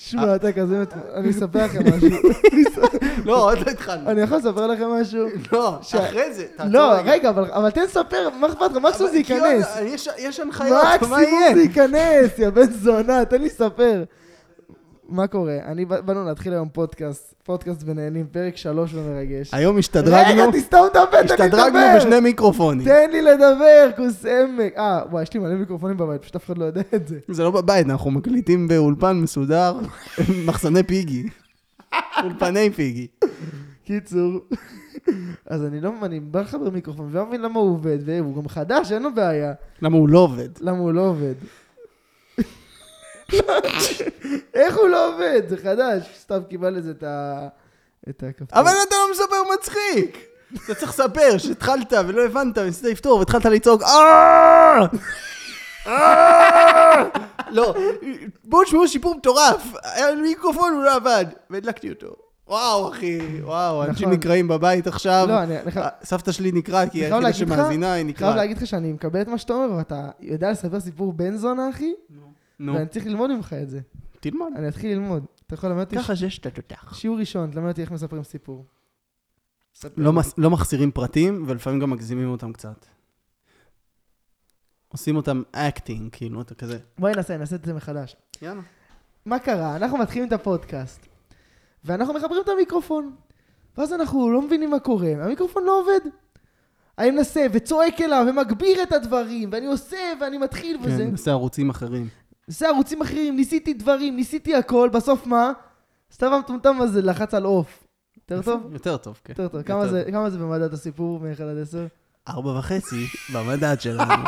שמע, אתה כזה... אני אספר לכם משהו. לא, עוד לא התחלנו. אני יכול לספר לכם משהו? לא, אחרי זה. תעצור לא, רגע, אבל אבל תן לספר, מה אכפת לך? מקסימום זה ייכנס. יש- יש הנחיות, מה מקסימום יהיה? זה ייכנס, יא בן זונה, תן לי לספר. מה קורה? אני, באנו להתחיל היום פודקאסט, פודקאסט ונהנים, פרק שלוש ומרגש. היום רגע, השתדרגנו, תסתום את תן לי השתדרגנו. בשני מיקרופונים. תן לי לדבר, כוס עמק. אה, וואי, יש לי מלא מיקרופונים בבית, פשוט אף אחד לא יודע את זה. זה לא בבית, אנחנו מקליטים באולפן מסודר, מחסני פיגי. אולפני פיגי. קיצור, אז אני לא, אני בא לחבר מיקרופון, ולא מבין למה הוא עובד, והוא גם חדש, אין לו בעיה. למה הוא לא עובד? למה הוא לא עובד? איך הוא לא עובד? זה חדש. סתם קיבל לזה את ה... את הכפתור. אבל אתה לא מספר מצחיק! אתה צריך לספר שהתחלת ולא הבנת, וניסית לפתור, והתחלת לצעוק "אה! אה!" לא, בואו תשמעו שיפור מטורף, היה לי מיקרופון, הוא לא עבד, והדלקתי אותו. וואו, אחי, וואו, אנשים נכון. נקראים בבית עכשיו. לא, אני אני חייב... סבתא שלי נקראת, כי היא אני חייב היחידה להגיד לך- שמאזינה, היא חייב נקראת. להגיד לך שאני מקבל את מה שאתה אומר, ואתה יודע לספר סיפור בן זונה, אחי? נו, ואני צריך ללמוד ממך את זה. תלמד. אני אתחיל ללמוד. אתה יכול ללמד אותי? ככה שיש את התותח. שיעור ראשון, תלמד אותי איך מספרים סיפור. לא. מס- לא מחסירים פרטים, ולפעמים גם מגזימים אותם קצת. עושים אותם acting, כאילו, אתה כזה. בואי נעשה, נעשה את זה מחדש. יאללה. מה קרה? אנחנו מתחילים את הפודקאסט, ואנחנו מחברים את המיקרופון, ואז אנחנו לא מבינים מה קורה, המיקרופון לא עובד. אני מנסה וצועק אליו ומגביר את הדברים, ואני עושה ואני מתחיל וזה. כן, נעשה ערוצים אחרים. עושה ערוצים אחרים, ניסיתי דברים, ניסיתי הכל, בסוף מה? סתיו המטומטם הזה לחץ על off. יותר טוב? יותר טוב, כן. יותר טוב. כמה זה- כמה זה במדד הסיפור מ-1 עד 10? ארבע וחצי במדד שלנו.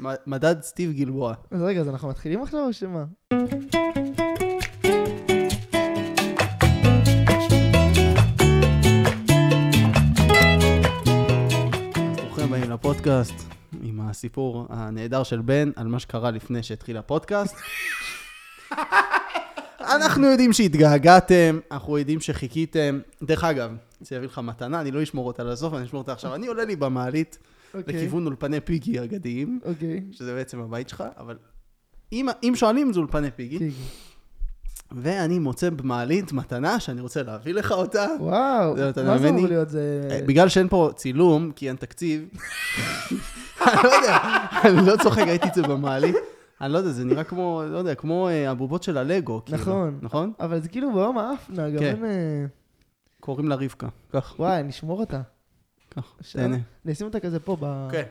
מדד סטיב גלבוע. אז רגע, אז אנחנו מתחילים עכשיו או שמה? אז ברוכים הבאים לפודקאסט הסיפור הנהדר של בן על מה שקרה לפני שהתחיל הפודקאסט. אנחנו יודעים שהתגעגעתם, אנחנו יודעים שחיכיתם. דרך אגב, רוצה להביא לך מתנה, אני לא אשמור אותה לסוף, אני אשמור אותה עכשיו. אני עולה לי במעלית אוקיי. לכיוון אולפני פיגי אגדיים, אוקיי. שזה בעצם הבית שלך, אבל אם, אם שואלים זה אולפני פיגי, קיגי. ואני מוצא במעלית מתנה שאני רוצה להביא לך אותה. וואו, מתנה מה זה אמור? להיות? זה... אה, בגלל שאין פה צילום, כי אין תקציב, אני לא יודע, אני לא צוחק, ראיתי את זה במעלית. אני לא יודע, זה נראה כמו, לא יודע, כמו אה, הבובות של הלגו. כאילו. נכון. נכון? אבל זה כאילו ביום האפנה, גם כן. אין... אה, קוראים לה רבקה. כך, וואי, נשמור אותה. כך? תהנה. נשים אותה כזה פה ב... כן,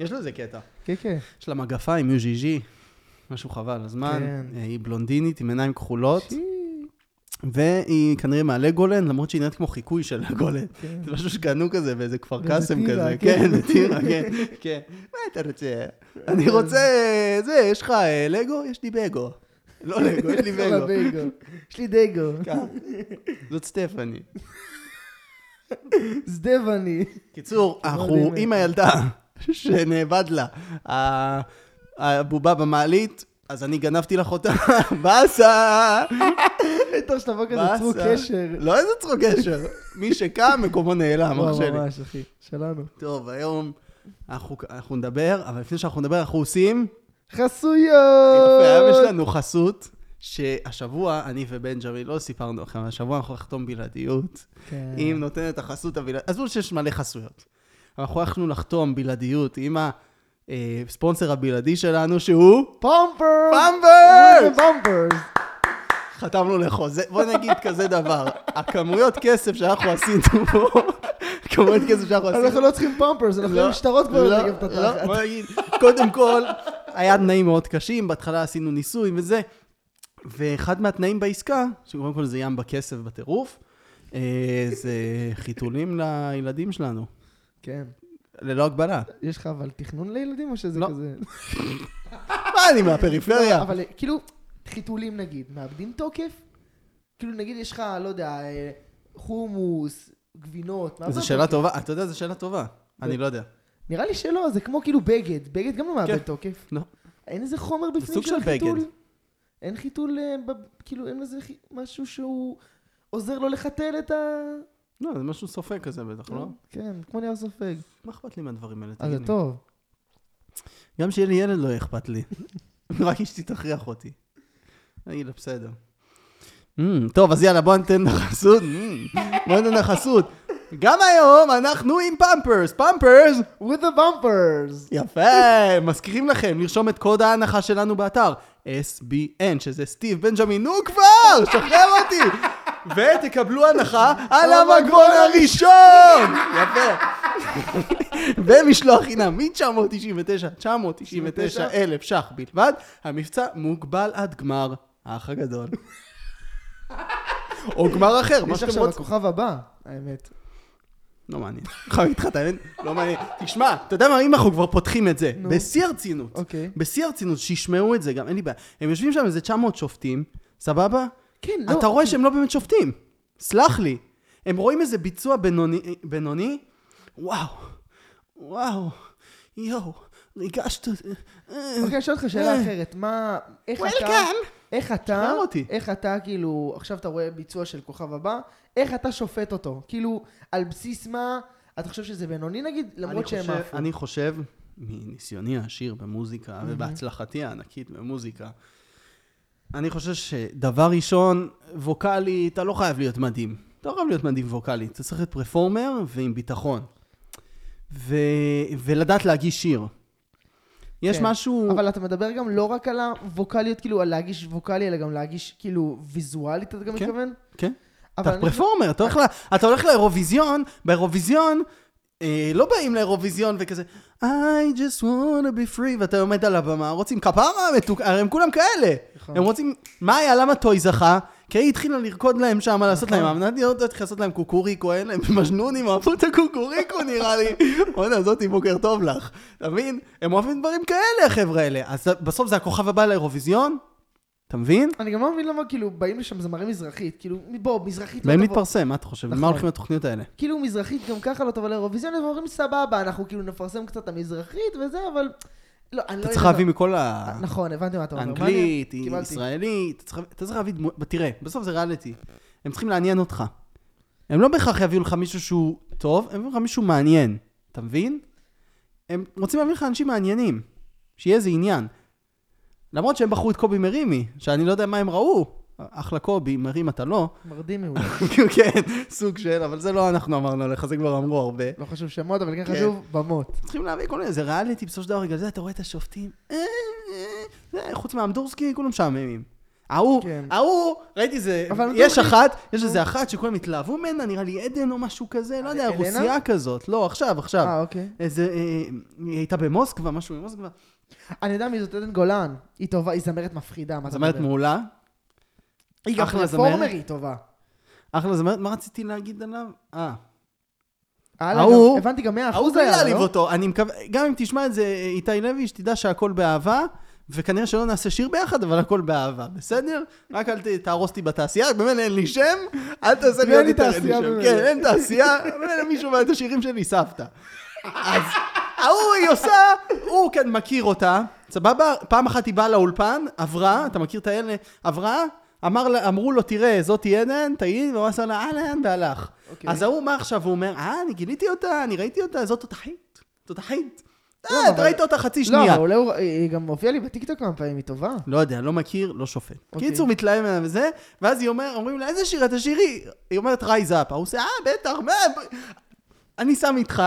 יש לזה קטע. כן, כן. יש לה מגפיים, UGG, משהו חבל על הזמן. כן. היא בלונדינית עם עיניים כחולות, שי, והיא כנראה מהלגולנד, למרות שהיא נראית כמו חיקוי של לגולנד. כן. זה משהו שקנו כזה באיזה כפר קאסם טירה, כזה, כן. כן, בטירה, כן, כן. מה אתה רוצה? אני רוצה, זה, יש לך אה, לגו? יש לי בגו. לא לגו, יש לי לה בגו. יש לי דגו. זאת סטפני. סדבני. קיצור, אנחנו מדהים. עם הילדה שנאבד לה הבובה במעלית, אז אני גנבתי לך אותה, באסה! טוב שתבוא כזה באסה. צרו קשר. לא איזה צרו קשר, מי שקם, מקומו נעלם, אח וואו, שלי. ממש, אחי. שלנו. טוב, היום אנחנו נדבר, אבל לפני שאנחנו נדבר, אנחנו עושים... חסויות! יפה, היום יש לנו חסות, שהשבוע אני ובנג'מי לא סיפרנו לכם, השבוע אנחנו לחתום בלעדיות. כן. עם נותנת החסות הבלעדית, עזבו שיש מלא חסויות. אנחנו הלכנו לחתום בלעדיות עם הספונסר הבלעדי שלנו, שהוא Pampers! Pampers! Pampers! חתמנו לחוזה, בוא נגיד כזה דבר, הכמויות כסף שאנחנו עשינו פה, כמויות כסף שאנחנו עשינו, אנחנו לא צריכים Pampers, אנחנו לא, עם שטרות כבר לא, לנגב את לא, התחת. בוא נגיד, קודם כל, היה תנאים מאוד קשים, בהתחלה עשינו ניסוי וזה, ואחד מהתנאים בעסקה, שקודם כל זה ים בכסף בטירוף, אה, זה חיתולים לילדים שלנו, כן. ללא הגבלה. יש לך אבל תכנון לילדים או שזה לא. כזה? מה, אני מהפריפריה? אבל כאילו, חיתולים נגיד, מאבדים תוקף? כאילו נגיד יש לך, לא יודע, אה, חומוס, גבינות, מאבד זו שאלה תוקף. טובה, אתה יודע, זו שאלה טובה. אני לא יודע. נראה לי שלא, זה כמו כאילו בגד, בגד גם לא מאבד כן. תוקף. לא. אין איזה חומר בפנים של של החיתול? בגד. אין חיתול, אה, כאילו אין איזה משהו שהוא עוזר לו לחתל את ה... לא, זה משהו סופג כזה בטח, לא? כן, כמו נייר סופג. מה אכפת לי מהדברים האלה? אז זה? טוב. גם שיהיה לי ילד לא יהיה אכפת לי. רק אשתי תכריח אותי. אני לה, בסדר. Mm, טוב, אז יאללה, בוא ניתן לך חסות. Mm, בוא ניתן לך חסות. גם היום אנחנו עם פמפרס. פמפרס! with the bumpers. יפה, מזכירים לכם לרשום את קוד ההנחה שלנו באתר, SBN, שזה סטיב בנג'מין, נו כבר, שחרר אותי! ותקבלו הנחה על המגבון הראשון! יפה. ומשלוח חינם מ-999, 999 אלף ש"ח בלבד, המבצע מוגבל עד גמר האח הגדול. או גמר אחר, מה יש שאתם עכשיו רוצים. הכוכב הבא, האמת. לא מעניין. חייב איתך, אתה מבין? לא מעניין. תשמע, אתה יודע מה, אם אנחנו כבר פותחים את זה. בשיא הרצינות, אוקיי. בשיא הרצינות, שישמעו את זה גם, אין לי בעיה. הם יושבים שם איזה 900 שופטים, סבבה? כן, לא. אתה רואה שהם לא באמת שופטים. סלח לי. הם רואים איזה ביצוע בינוני, בינוני, וואו, וואו, יואו, ריגשת... אוקיי, אני שואל אותך שאלה אחרת. מה... איך אתה... איך אתה... איך אתה, כאילו... עכשיו אתה רואה ביצוע של כוכב הבא, איך אתה שופט אותו? כאילו, על בסיס מה... אתה חושב שזה בינוני נגיד? למרות שהם עפו. אני חושב, מניסיוני העשיר במוזיקה, ובהצלחתי הענקית במוזיקה, אני חושב שדבר ראשון, ווקאלי, אתה לא חייב להיות מדהים. אתה לא חייב להיות מדהים ווקאלי, אתה צריך להיות פרפורמר ועם ביטחון. ו... ולדעת להגיש שיר. יש כן. משהו... אבל אתה מדבר גם לא רק על הווקאליות, כאילו, על להגיש ווקאלי, אלא גם להגיש, כאילו, ויזואלית, אתה גם כן. מתכוון? כן. אתה אני- פרפורמר, אתה הולך ל- אתה הולך לאירוויזיון, באירוויזיון, אה, לא באים לאירוויזיון וכזה, I just wanna be free, ואתה עומד על הבמה, רוצים כפרה, מתוק... הרי הם כולם כאלה. נכון. הם רוצים, מה היה, למה טוי זכה? כי היא התחילה לרקוד להם שם, לעשות נכון. להם, אמנת לא יודעת לעשות להם קוקוריקו, אין להם מז'נונים, אהבו את הקוקוריקו נראה לי. בוא'נה, זאתי בוקר טוב לך. אתה מבין? הם אוהבים דברים כאלה, החבר'ה האלה. אז בסוף זה הכוכב הבא לאירוויזיון? אתה מבין? אני גם לא מבין למה, כאילו, באים לשם זמרים מזרחית. כאילו, בוא, מזרחית לא תבוא... להתפרסם, מה אתה חושב? נכון. מה הולכים לתוכניות האלה? כאילו, מזרחית גם ככה לא תבוא לאירוויזיון, אז אומרים, סבבה, אנחנו כאילו נפרסם קצת את המזרחית וזה, אבל... לא, אני לא אתה צריך. להביא מכל ה... נכון, הבנתי מה אתה אומר. אנגלית. ישראלית, אתה צריך להביא דמות, תראה, בסוף זה ריאליטי. הם צריכים לעניין אותך. הם לא בהכרח יביאו לך מישהו שהוא טוב, הם יביאו לך מישהו מעניין, אתה מבין? הם רוצים להביא לך אנשים מעניינים, שיהיה איזה עניין. למרות שהם בחרו את קובי מרימי, שאני לא יודע מה הם ראו. אחלה קובי, מרים אתה לא. מרדים מעולה. כן, סוג של, אבל זה לא אנחנו אמרנו עליך, זה כבר אמרו הרבה. לא חשוב שמות, אבל כן כן. חשוב במות. צריכים להביא כל מיני, זה ריאליטי בסופו של דבר, בגלל זה אתה רואה את השופטים, אה, אה, אה, חוץ מהאמדורסקי, כולם משעממים. ההוא, כן. ההוא, ראיתי זה, אבל יש אחת, יש איזה אחת שכולם התלהבו ממנה, נראה לי עדן או משהו כזה, לא יודע, אלנה? רוסייה כזאת, לא, עכשיו, עכשיו. אה, אוקיי. איזה, היא הייתה במוסקבה, משהו במוסקבה. אני יודע מי זאת עדן גולן. היא טובה, היא זמרת מפחידה, זמרת? מעולה, היא גם אחלה פרפורמר זמרת. היא טובה. אחלה זמרת, מה רציתי להגיד עליו? אה, ההוא- הבנתי גם 100% ההוא בלי היה לה, להעליב לא? אותו, אני מקווה, גם אם תשמע את זה, איתי לוי, שתדע שהכל באהבה, וכנראה שלא נעשה שיר ביחד, אבל הכל באהבה, בסדר? רק אל תהרוס אותי בתעשייה, באמת אין לי שם, אל תעשה לי ואין עוד לי שם. כן, אין תעשייה, ממילא מישהו את השירים שלי, סבתא. אז ההוא היא עושה, הוא כן מכיר אותה, סבבה? פעם אחת היא באה לאולפן, עברה, אתה מכיר את האלה? עברה, אמר אמרו לו, תראה, זאתי עדן, תגיד, והוא עשה לה, אהלן, והלך. אוקיי. אז ההוא, מה עכשיו? הוא אומר, אה, אני גיליתי אותה, אני ראיתי אותה, זאת תותחית, תותחית. לא, אה, אתה ראית אותה חצי לא, שנייה. אבל אולי היא גם הופיעה לי בטיקטוק כמה פעמים, היא טובה. לא יודע, לא מכיר, לא שופט. אוקיי. קיצור, מתלהב ממנה וזה, ואז היא אומרת, אומרים לה, איזה שיר את תשירי? היא אומרת, Rise Up. הוא עושה, אה, בטח, מה? אני שם איתך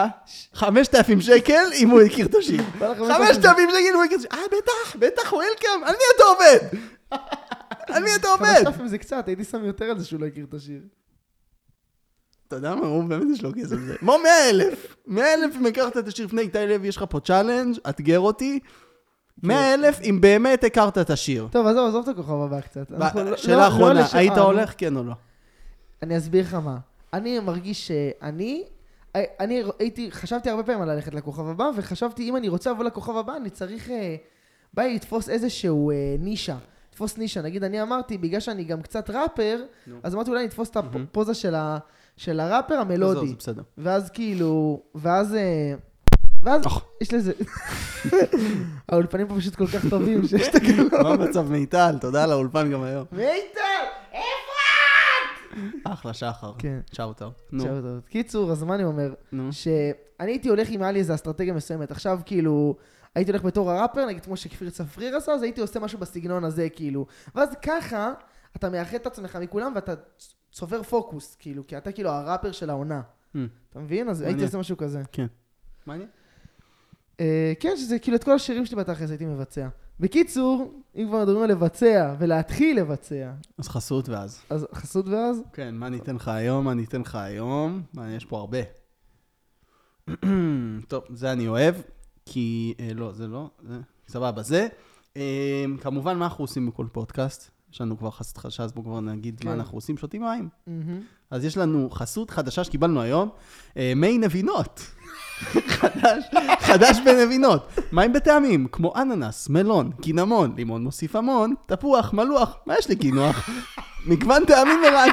5,000 שקל אם הוא הכיר את השיר. בא לך 5,000 שקל אם הוא הכיר את השיר. אה, בטח, בטח, welcome. על מי אתה עובד? על מי אתה עובד? 5,000 זה קצת, הייתי שם יותר על זה שהוא לא הכיר את השיר. אתה יודע מה, הוא באמת יש לו כסף זה. כמו 100,000. 100,000 אם הכרת את השיר לפני איתי לוי, יש לך פה challenge, אתגר אותי. 100,000 אם באמת הכרת את השיר. טוב, עזוב, עזוב את הכוכב הבא קצת. לא- שאלה לא- אחרונה, לא לש- היית. הולך, כן או לא? אני אסביר לך מה. אני מרגיש שאני... אני הייתי, חשבתי הרבה פעמים על ללכת לכוכב הבא, וחשבתי, אם אני רוצה לבוא לכוכב הבא, אני צריך... אה, בא לי לתפוס איזשהו אה, נישה. לתפוס נישה. נגיד, אני אמרתי, בגלל שאני גם קצת ראפר, נו. אז אמרתי, אולי נתפוס את מהמם. הפוזה של, ה, של הראפר המלודי. זה בסדר. ואז כאילו, ואז... אה, ואז. יש לזה... האולפנים פה פשוט כל כך טובים, שיש את מה המצב מיטל? תודה על האולפן גם היום. מיטל! אחלה שחר. כן. צ'אוט אאוט. נו, שאוט אאוט. קיצור, אז מה אני אומר? נו. שאני הייתי הולך אם היה לי איזה אסטרטגיה מסוימת. עכשיו כאילו, הייתי הולך בתור הראפר, נגיד כמו שכפיר צפריר עשה, אז הייתי עושה משהו בסגנון הזה, כאילו. ואז ככה, אתה מאחד את עצמך מכולם ואתה צובר פוקוס, כאילו, כי אתה כאילו הראפר של העונה. Hmm, אתה מבין? אז הייתי. עושה משהו כזה. מעניין. אה, כן, שזה כאילו את כל השירים שלי בתכלס הייתי מבצע. בקיצור, אם כבר מדברים על לבצע ולהתחיל לבצע, אז חסות ואז. אז חסות ואז? כן, מה אני אתן לך היום? מה אני אתן לך היום? מה, יש פה הרבה. טוב, זה אני אוהב, כי... אה, לא, זה לא, זה... סבבה, זה. אה, כמובן, מה אנחנו עושים בכל פודקאסט? יש לנו כבר חסות חדשה, אז בואו כבר נגיד כן. מה אנחנו עושים, שותים מים. מהמם. אז יש לנו חסות חדשה שקיבלנו היום, אה, מי נבינות. חדש, חדש בנבינות. מים בטעמים, כמו אננס, מלון, קינמון, לימון מוסיף המון, תפוח, מלוח, מה יש לי קינוח? מגוון טעמים מרעד.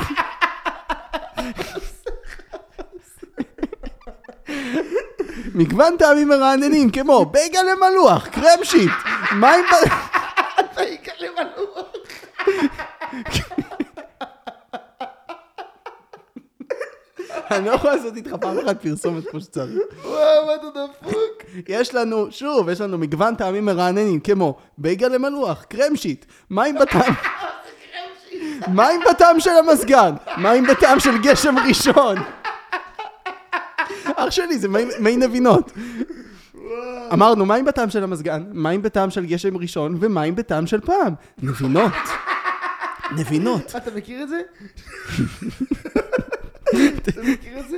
מגוון טעמים מרעננים, כמו בייגל למלוח, קרם שיט, מים ב... יקר למנוח. אני לא יכול לעשות איתך פעם אחת פרסומת כמו שצריך. וואו, מה אתה דפוק? יש לנו, שוב, יש לנו מגוון טעמים מרעננים, כמו בייגל למלוח, קרם שיט, מים בטעם... מים בטעם של המזגן, מים בטעם של גשם ראשון. אח שלי, זה מי, נבינות. אמרנו, מים בטעם של המזגן, מים בטעם של גשם ראשון, ומים בטעם של פעם. נבינות. נבינות. אתה מכיר את זה? אתה מכיר את זה?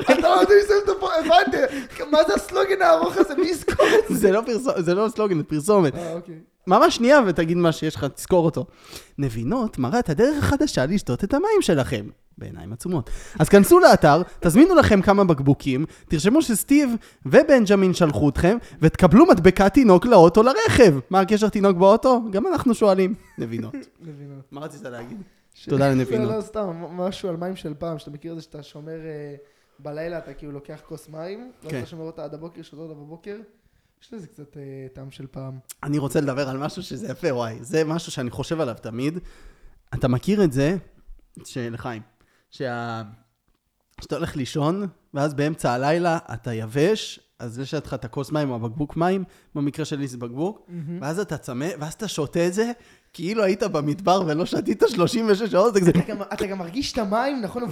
אתה לא יודע לסיים את הפרק, הבנתי. מה זה הסלוגן הארוך הזה? מי יזכור את זה? זה לא לא סלוגן, זה פרסומת. אה, אוקיי. ממש שנייה ותגיד מה שיש לך, תזכור אותו. נבינות מראה את הדרך החדשה לשתות את המים שלכם. בעיניים עצומות. אז כנסו לאתר, תזמינו לכם כמה בקבוקים, תרשמו שסטיב ובנג'מין שלחו אתכם, ותקבלו מדבקת תינוק לאוטו לרכב. מה הקשר תינוק באוטו? גם אנחנו שואלים. נבינות. מבינות. מה רצית להגיד? תודה לנבינות. לא, לא, סתם, משהו על מים של פעם, שאתה מכיר את זה שאתה שומר אה, בלילה, אתה כאילו לוקח כוס מים, כן. אתה שומר אותה עד הבוקר, שותה אותה בבוקר. יש לזה קצת אה, טעם של פעם. אני רוצה לדבר על משהו שזה יפה, וואי. זה משהו שאני חושב עליו תמיד. אתה מכיר את זה, שלחיים, שה... שאתה הולך לישון, ואז באמצע הלילה אתה יבש, אז יש לך את הכוס מים או הבקבוק מים, במקרה שלי זה בקבוק, ואז אתה צמא, ואז אתה שותה את זה, כאילו היית במדבר ולא שתית 36 שעות, זה כזה... אתה גם- אתה גם מרגיש את המים, נכון?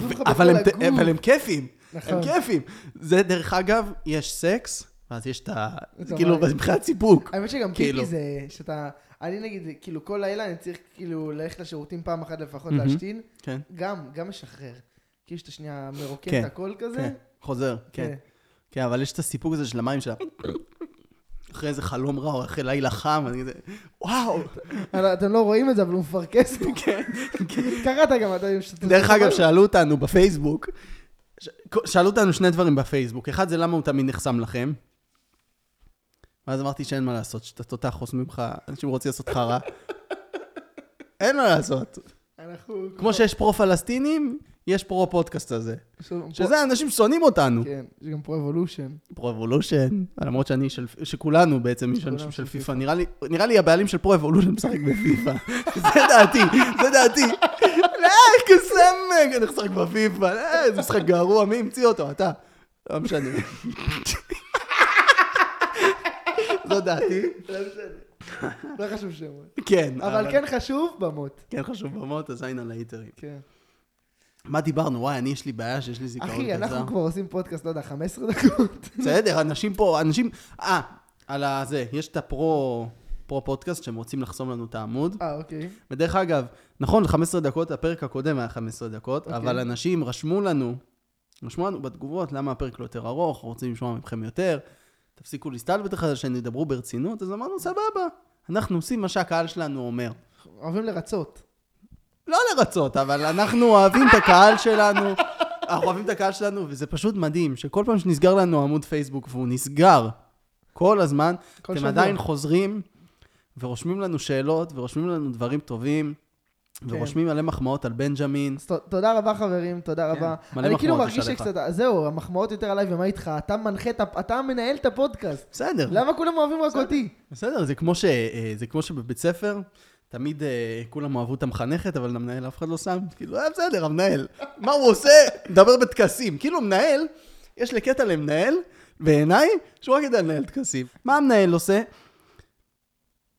הם. אבל הם כיפים, נכון. הם כיפים. זה דרך אגב, יש סקס, ואז יש את ה... כאילו. מבחינת סיפוק. האמת שגם כאילו. קיקי זה שאתה... אני נגיד, כאילו כל לילה אני צריך כאילו ללכת לשירותים פעם אחת לפחות. להשתין. כן, גם, גם משחרר. כאילו שאתה שנייה מרוקן כן, את הכל כזה. כן, חוזר, כן. כן, אבל יש את הסיפוק הזה של המים שלה. אחרי איזה חלום רע או אחרי לילה חם, אני כזה, וואו. אבל אתם לא רואים את זה, אבל הוא מפרכס. כן, כן. אתה גם, אתה... שאתה- דרך אגב, שאלו אותנו בפייסבוק, שאלו אותנו שני דברים בפייסבוק. אחד זה למה הוא תמיד נחסם לכם. ואז אמרתי שאין מה לעשות, שאתה תותח חוסמים לך, אנשים רוצים לעשות לך רע. אין מה לעשות. אנחנו... כמו שיש פרו-פלסטינים, יש פרו-פודקאסט הזה. שזה אנשים שונאים אותנו. כן, יש גם Pro Evolution. Pro Evolution, למרות שאני של, שכולנו בעצם יש אנשים של פיפא. נראה לי, הבעלים של Pro Evolution משחק בפיפא. זה דעתי, זה דעתי. לא, כוסאמק, אני משחק בפיפא, לא, איזה משחק גרוע, מי המציא אותו? אתה. לא משנה. זו דעתי. לא חשוב שמות. כן. אבל כן חשוב, במות. כן חשוב במות, אז אין על ההיטרים. כן. מה דיברנו? וואי, אני יש לי בעיה שיש לי זיכרון אחי, קצר. אנחנו כבר עושים פודקאסט, לא יודע, 15 דקות. בסדר, אנשים פה, אנשים... אה, על הזה, יש את הפרו... פרו פודקאסט שהם רוצים לחסום לנו את העמוד. אה, אוקיי. ודרך אגב, נכון, 15 דקות, הפרק הקודם היה 15 דקות, אוקיי. אבל אנשים רשמו לנו, רשמו לנו בתגובות למה הפרק לא יותר ארוך, רוצים לשמוע מכם יותר, תפסיקו להסתלבט אחד על השני, דברו ברצינות, אז אמרנו, סבבה, אנחנו עושים מה שהקהל שלנו אומר. אוהבים לרצות. לא לרצות, אבל אנחנו אוהבים את הקהל שלנו, אנחנו אוהבים את הקהל שלנו, וזה פשוט מדהים, שכל פעם שנסגר לנו עמוד פייסבוק, והוא נסגר כל הזמן, כל אתם שבוע. עדיין חוזרים ורושמים לנו שאלות, ורושמים לנו דברים טובים. ורושמים מלא מחמאות על בנג'מין. אז תודה רבה חברים, תודה כן, רבה. אני כאילו מרגיש. שקצת, זהו, המחמאות יותר עליי ומה איתך, אתה מנחה, אתה מנהל את הפודקאסט. בסדר, למה כולם אוהבים רק אותי? בסדר, זה כמו, ש, אה, זה כמו שבבית ספר, תמיד אה, כולם אהבו את המחנכת, אבל למנהל אף אחד לא שם. כאילו, אה, בסדר, המנהל. מה הוא עושה? מדבר בטקסים. כאילו, מנהל, יש לי קטע למנהל, בעיניי, שהוא רק יודע לנהל טקסים. מה המנהל עושה?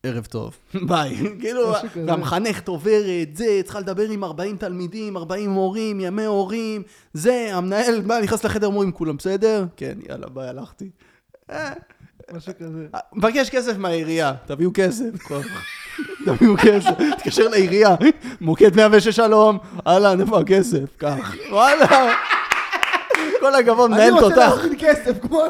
ערב טוב, ביי. כאילו. והמחנכת עוברת, זה, צריכה לדבר עם 40 תלמידים, 40 הורים, ימי הורים, זה, המנהל בא, נכנס לחדר מורים, כולם בסדר? כן, יאללה, ביי, הלכתי. אה, משהו כזה. מבקש כסף מהעירייה, תביאו כסף. תביאו כסף, תתקשר לעירייה, מוקד 106 שלום, אהלן, איפה הכסף? קח. וואלה. כל הכבוד, מנהל אני רוצה תותח. להזמין כסף, כמו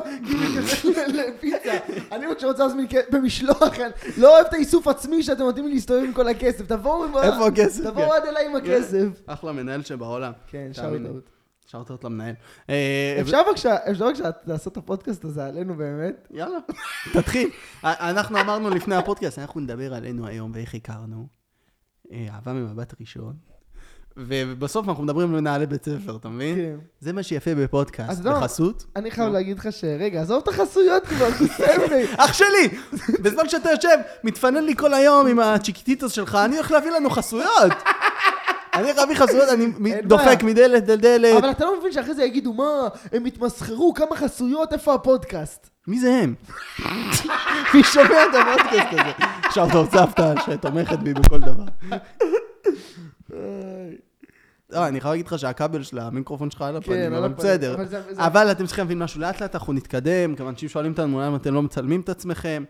לפיצה. אני רוצה להזמין כסף במשלוח, לא אוהב את האיסוף עצמי שאתם נותנים לי להסתובב עם כל הכסף. תבואו איפה הכסף? תבואו עד אליי עם הכסף. אחלה מנהל שבעולם. כן, לי. shout-out. shout למנהל. אה, אפשר בבקשה, אפשר בבקשה לעשות את הפודקאסט הזה עלינו באמת? יאללה, תתחיל. אנחנו אמרנו לפני הפודקאסט, אנחנו נדבר עלינו היום ואיך הכרנו. אה, אהבה ממבט ראשון. ובסוף אנחנו מדברים על מנהלי בית ספר, אתה מבין? כן. זה מה שיפה בפודקאסט, לא. בחסות. אני חייב נו. להגיד לך שרגע, עזוב את החסויות כבר, תסיים לי. אח שלי! בזמן שאתה יושב, מתפנן לי כל היום עם הצ'יקיטיטוס שלך, אני הולך להביא לנו חסויות. אני להביא חסויות, אני דופק. מדלת לדלת. אבל אתה לא מבין שאחרי זה יגידו, מה, הם התמסחרו, כמה חסויות, איפה הפודקאסט? מי זה הם? מי שומע את הפודקאסט הזה? עכשיו טוב סבתא שתומכת בי בכל דבר. לא, אני חייב להגיד לך שהכבל של המיקרופון שלך על הפנים, כן, אבל בסדר. אבל אתם צריכים להבין משהו, לאט לאט אנחנו נתקדם, גם אנשים שואלים אותנו למה אתם לא מצלמים את עצמכם.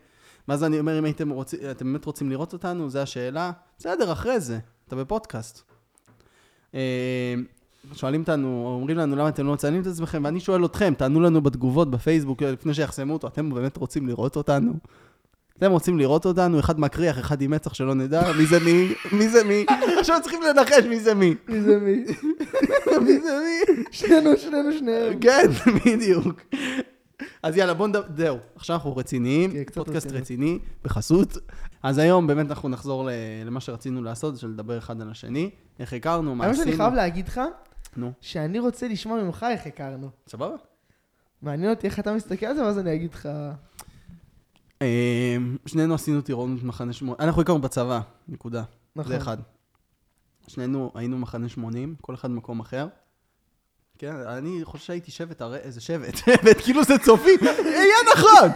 ואז אני אומר, אם הייתם רוצים, אתם באמת רוצים לראות אותנו, זו השאלה. בסדר, אחרי זה, אתה בפודקאסט. אה, שואלים אותנו, אומרים לנו למה אתם לא מצלמים את עצמכם, ואני שואל אתכם, תענו לנו בתגובות בפייסבוק לפני שיחסמו אותו, אתם באמת רוצים לראות אותנו? אתם רוצים לראות אותנו? אחד מקריח, אחד עם מצח שלא נדע, מי זה מי? מי זה מי? עכשיו צריכים לנחש מי זה מי. מי זה מי? מי זה מי? שנינו, שנינו, שניהם. כן, בדיוק. אז יאללה, בוא נדבר, זהו, עכשיו אנחנו רציניים, כן, פודקאסט. רציני, בחסות. אז היום באמת אנחנו נחזור למה שרצינו לעשות, של לדבר אחד על השני, איך הכרנו, מה האמת עשינו. שאני חייב להגיד לך, נו, שאני רוצה לשמוע ממך איך הכרנו. סבבה? מעניין אותי איך אתה מסתכל על זה, ואז אני אגיד לך... אה, שנינו עשינו טירונות מחנה שמונה, אנחנו הכרנו בצבא, נקודה. נכון. זה אחד. שנינו היינו מחנה 80, כל אחד במקום אחר. כן, אני חושב שהייתי שבט, הרי איזה שבט, שבט, כאילו זה צופי, היה נכון!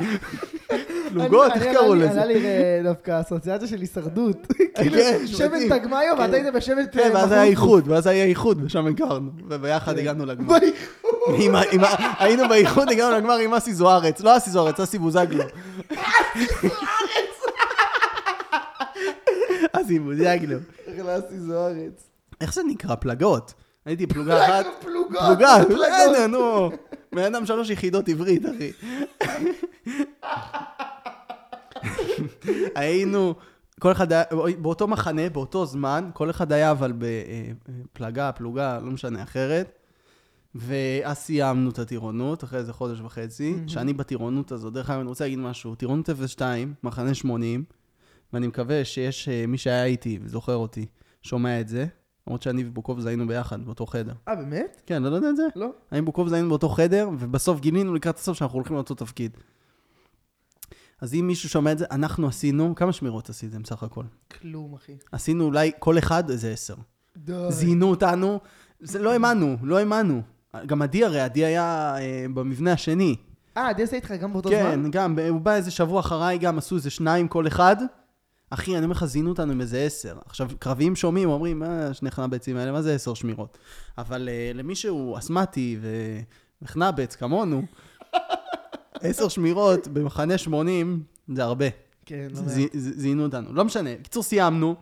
פלוגות, אני- איך אני- קראו לזה? עלה לי אה, דווקא אסוציאציה של הישרדות. כאילו, כן, שבט שבטים. תגמאיו, ואתה היית בשבט... כן, אה, ואז היה. איחוד, ואז היה איחוד, ושם הכרנו, וביחד כן. הגענו לגמר. באיחוד. היינו באיחוד, הגענו לגמר עם אסי זוארץ, לא אסי זוארץ, אסי בוזגלו. אסי בוזגלו. איך לאסי זוארץ. איך זה נקרא? פלגות. הייתי פלוגה אחת. פלוגות. פלוגה. בסדר, נו. בן אדם שלוש יחידות עברית, אחי. היינו, כל אחד היה, באותו מחנה, באותו זמן, כל אחד היה אבל בפלגה, פלוגה, לא משנה, אחרת. ואז סיימנו את הטירונות, אחרי איזה חודש וחצי, שאני בטירונות הזאת, דרך אגב, אני רוצה להגיד משהו, טירונות 02, מחנה 80, ואני מקווה שיש אה, מי שהיה איתי וזוכר אותי, שומע את זה, למרות שאני ובוקובזה היינו ביחד, באותו חדר. אה, באמת? כן, לא יודע את זה? לא. אני ובוקובזה היינו באותו חדר, ובסוף גילינו לקראת הסוף שאנחנו הולכים לאותו תפקיד. אז אם מישהו שומע את זה, אנחנו עשינו, כמה שמירות עשיתם סך הכל? כלום, אחי. עשינו אולי כל אחד איזה עשר. די. זיהינו אותנו, זה לא האמנו, לא האמנו. גם עדי הרי, עדי היה אה, במבנה השני. אה, דסה איתך גם באותו זמן? כן, גם, הוא בא איזה שבוע אחריי, גם עשו איזה שניים כל אחד. אחי, אני אומר לך, זיהינו אותנו עם איזה עשר. עכשיו, קרביים שומעים, אומרים, אה, שני חנבצים האלה, מה זה עשר שמירות? אבל uh, למי שהוא אסמטי וחנבץ כמונו, עשר שמירות במחנה 80 זה הרבה. כן, לא זי- זי- זיהינו אותנו. לא משנה. בקיצור, סיימנו.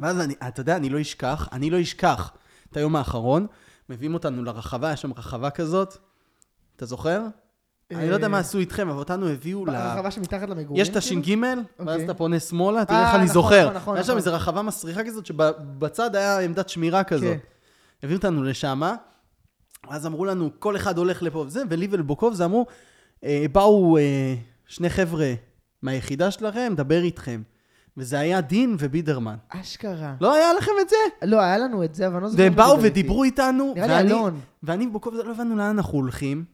ואז אני, אתה יודע, אני לא אשכח, אני לא אשכח את היום האחרון. מביאים אותנו לרחבה, יש שם רחבה כזאת. אתה זוכר? אני לא יודע מה עשו איתכם, אבל אותנו הביאו ל... ברחבה שמתחת למגורים? יש את כאילו? הש"ג, ואז אוקיי. אתה פונה שמאלה, תראה אה, איך אני נכון, זוכר. נכון, נכון, היה שם נכון. איזו רחבה מסריחה כזאת, שבצד היה עמדת שמירה כזאת. כן. הביאו אותנו לשם, ואז אמרו לנו, כל אחד הולך לפה וזה, ולי ולבוקוב זה אמרו, אה, באו אה, שני חבר'ה מהיחידה שלכם, דבר איתכם. וזה היה דין ובידרמן. אשכרה. לא היה לכם את זה? לא, היה לנו את זה, אבל אני לא זוכר. והם באו. ודיברו איתנו, נראה לי ואני- אלון. ואני ובוקוב זה לא הבנו לאן אנחנו הולכים.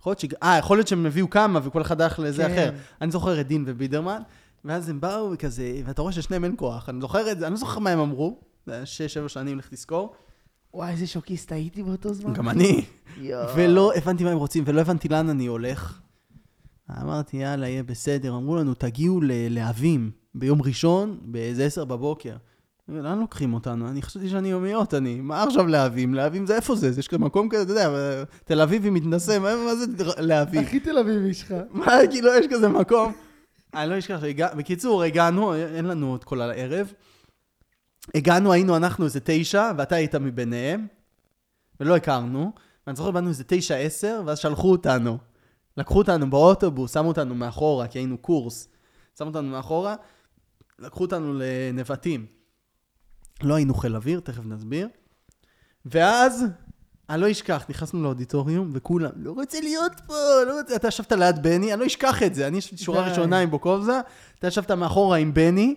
יכול להיות ש... אה, יכול להיות שהם הביאו כמה וכל אחד הלך לזה כן. אחר. אני זוכר את דין ובידרמן, ואז הם באו וכזה, ואתה רואה ששניהם אין כוח. אני זוכר את זה, אני לא זוכר מה הם אמרו, זה היה שש, שבע שנים, לך תזכור. וואי, איזה שוקיסט הייתי באותו זמן. גם אני. ולא הבנתי מה הם רוצים, ולא הבנתי לאן אני הולך. אמרתי, יאללה, יהיה בסדר. אמרו לנו, תגיעו ללהבים ביום ראשון באיזה עשר בבוקר. לאן לוקחים אותנו? אני חשבתי שאני יומיות, אני. מה עכשיו להבים? להבים זה איפה זה? יש כזה מקום כזה, אתה יודע, תל אביבי מתנשא, מה זה להבים? הכי תל אביבי שלך. מה, כאילו, יש כזה מקום. אני לא אשכח שהגע... בקיצור, הגענו, אין לנו את כל הערב. הגענו, היינו אנחנו איזה תשע, ואתה היית מביניהם, ולא הכרנו. ואני זוכר, באנו איזה תשע, עשר, ואז שלחו אותנו. לקחו אותנו באוטובוס, שמו אותנו מאחורה, כי היינו קורס. שמו אותנו מאחורה, לקחו אותנו לנבטים. לא היינו חיל אוויר, תכף נסביר. ואז, אני לא אשכח, נכנסנו לאודיטוריום, וכולם, לא רוצה להיות פה, לא רוצה... אתה ישבת ליד בני, אני לא אשכח את זה. אני ישבתי שורה. ראשונה עם בוקובזה, אתה ישבת מאחורה עם בני.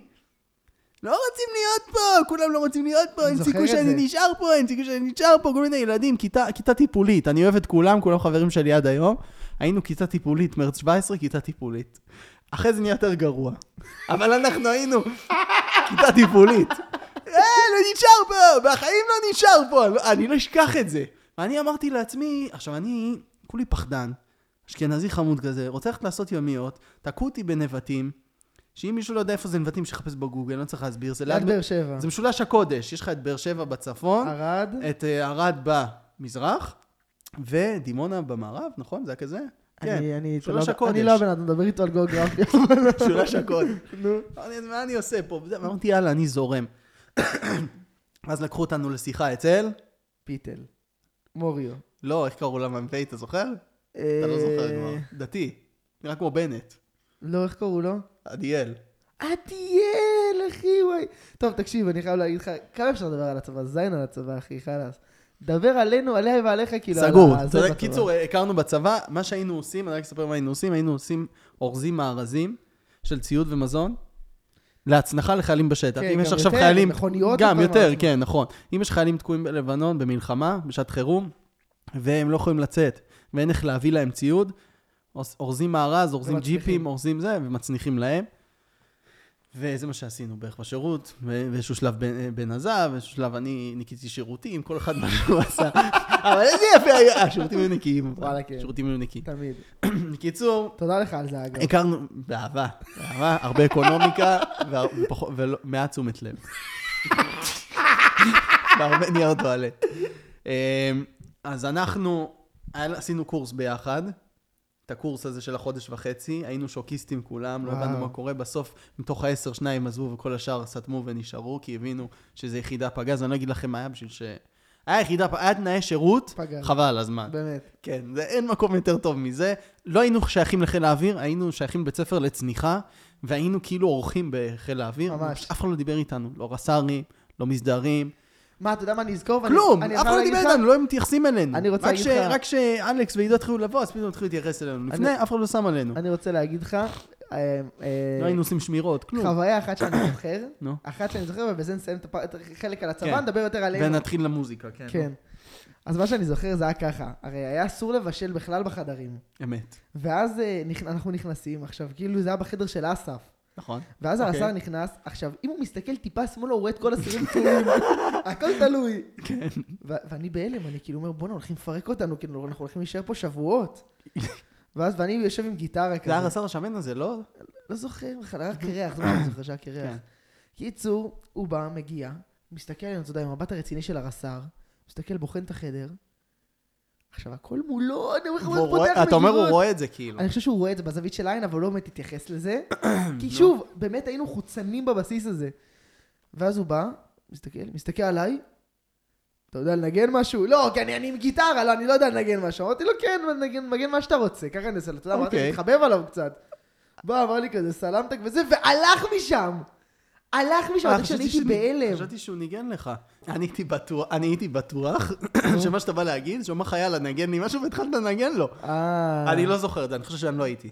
לא רוצים להיות פה, כולם לא רוצים להיות פה, אין סיכוי שאני. נשאר פה, אין סיכוי שאני נשאר פה, כל מיני ילדים, כיתה, כיתה טיפולית. אני אוהב את כולם, כולם חברים שלי עד היום. היינו כיתה טיפולית, מרץ 17, כיתה טיפולית. אחרי זה נהיה יותר גרוע. אבל אנחנו היינו כיתה טיפולית. אה, לא נשאר פה, בחיים לא נשאר פה, לא- אני לא אשכח את זה. ואני אמרתי לעצמי, עכשיו אני, כולי פחדן, אשכנזי חמוד כזה, רוצה ללכת לעשות יומיות, תקעו אותי בנבטים, שאם מישהו לא יודע איפה זה נבטים, שיחפש בגוגל, לא צריך להסביר, זה ליד. באר שבע. זה משולש הקודש, יש לך את באר שבע בצפון, ערד. את אה, ערד במזרח, ודימונה במערב, נכון? זה היה כזה? כן, משולש לא- הקודש. אני לא הבן אדם, מדבר איתו על גיאוגרפיה. משולש הקודש. נו. אמרתי, מה אני עושה פה? וזה, ואמרתי, יאללה, אני זורם. ואז לקחו אותנו לשיחה אצל, פיטל. מוריו. לא, איך קראו למ"פ, אתה זוכר? אתה לא זוכר כבר. דתי. נראה כמו בנט. לא, איך קראו לו? עדיאל. עדיאל, אחי, וואי. טוב, תקשיב, אני חייב להגיד לך, כמה אפשר לדבר על הצבא? זין על הצבא, אחי, חלאס. דבר עלינו, עליה ועליך, כאילו, סגור. קיצור, הכרנו בצבא, מה שהיינו עושים, אני רק אספר מה היינו עושים, היינו עושים אורזים מארזים של ציוד ומזון. להצנחה לחיילים בשטח. כן, אם יש עכשיו יותר, חיילים... מכוניות גם יותר, מה. כן, נכון. אם יש חיילים תקועים בלבנון, במלחמה, בשעת חירום, והם לא יכולים לצאת, ואין איך להביא להם ציוד, אורז- אורזים מארז, אורזים. ג'יפים, אורזים זה, ומצניחים להם. וזה מה שעשינו בערך בשירות, באיזשהו שלב בן, בן עזב, באיזשהו שלב אני ניקיתי שירותים, כל אחד מה שהוא עשה. אבל איזה יפה היה, השירותים היו נקיים. וואלה, כן. שירותים היו נקיים. תמיד. בקיצור, תודה לך על זה, אגב. הכרנו, באהבה, באהבה, הרבה אקונומיקה ומעט תשומת לב. והרבה נייר טואלט. אמ, אז אנחנו עשינו קורס ביחד, את הקורס הזה של החודש וחצי, היינו שוקיסטים כולם, לא. הבנו מה קורה, בסוף מתוך העשר שניים עזבו וכל השאר סתמו ונשארו, כי הבינו שזה יחידה פגז, אני לא אגיד לכם מה היה בשביל ש... היה יחידה, היה תנאי שירות, פגז. חבל הזמן. באמת. כן, זה, אין מקום יותר טוב מזה. לא היינו שייכים לחיל האוויר, היינו שייכים לבית ספר לצניחה, והיינו כאילו אורחים בחיל האוויר. ממש. אף אחד לא דיבר איתנו, לא רס"רים, לא מסדרים, מה, אתה יודע מה אני אזכור? כלום, אף אחד לא דיבר איתנו, לא מתייחסים אלינו. אני רוצה להגיד לך- רק כשאלכס ועידו התחילו לבוא, אז פתאום התחילו להתייחס אלינו. לפני, אף אחד לא שם עלינו. אני רוצה להגיד לך, אה, אה, לא היינו עושים שמירות, כלום. חוויה אחת שאני זוכר. אחת שאני זוכר, ובזה נסיים את החלק על הצבא, כן. נדבר יותר עלינו. ונתחיל למוזיקה, כן. כן. אז מה שאני זוכר זה היה ככה, הרי היה אסור לבשל בכלל בחדרים. אמת. ואז אה, אנחנו נכנסים, עכשיו כאילו זה היה בחדר של אסף. נכון. ואז אוקיי. הרס"ר נכנס, עכשיו אם הוא מסתכל טיפה שמאלה הוא רואה את כל הסירים פצועים, הכל תלוי. כן. ו- ואני בהלם, אני כאילו אומר בואנה הולכים לפרק אותנו, כאילו אנחנו הולכים להישאר פה שבועות. ואז ואני יושב עם גיטרה זה היה כזה, רס"ר השמן הזה, לא? לא זוכר בכלל, היה קרח, זה מה אני זוכר שהיה קרח. קיצור, הוא בא, מגיע, מסתכל עלינו, אתה יודע, עם המבט הרציני של הרס"ר, מסתכל, בוחן את החדר. עכשיו, הכל מולו, אני אומר לך, הוא פותח רואה- אתה אומר, הוא מגירות. רואה את זה כאילו. אני חושב שהוא רואה את זה בזווית של העין, אבל הוא לא באמת התייחס לזה. כי שוב, באמת היינו חוצנים בבסיס הזה. ואז הוא בא, מסתכל, מסתכל עליי, אתה יודע לנגן משהו? לא, כי אני, אני עם גיטרה, לא, אני לא יודע לנגן משהו. אמרתי לו, כן, נגן, מה שאתה רוצה, ככה אני אעשה לו, אתה יודע, אמרתי, אוקיי. להתחבב עליו קצת. בא, אמר לי כזה, סלמתק וזה, והלך משם! הלך משם, אה, חשבתי הייתי בהלם. חשבתי שהוא ניגן לך. אני הייתי בטוח, אני שמה שאתה בא להגיד, שהוא אמר חייל לנגן לי משהו והתחלת לנגן לו. אה, אני לא זוכר את זה, אני חושב שאני לא הייתי.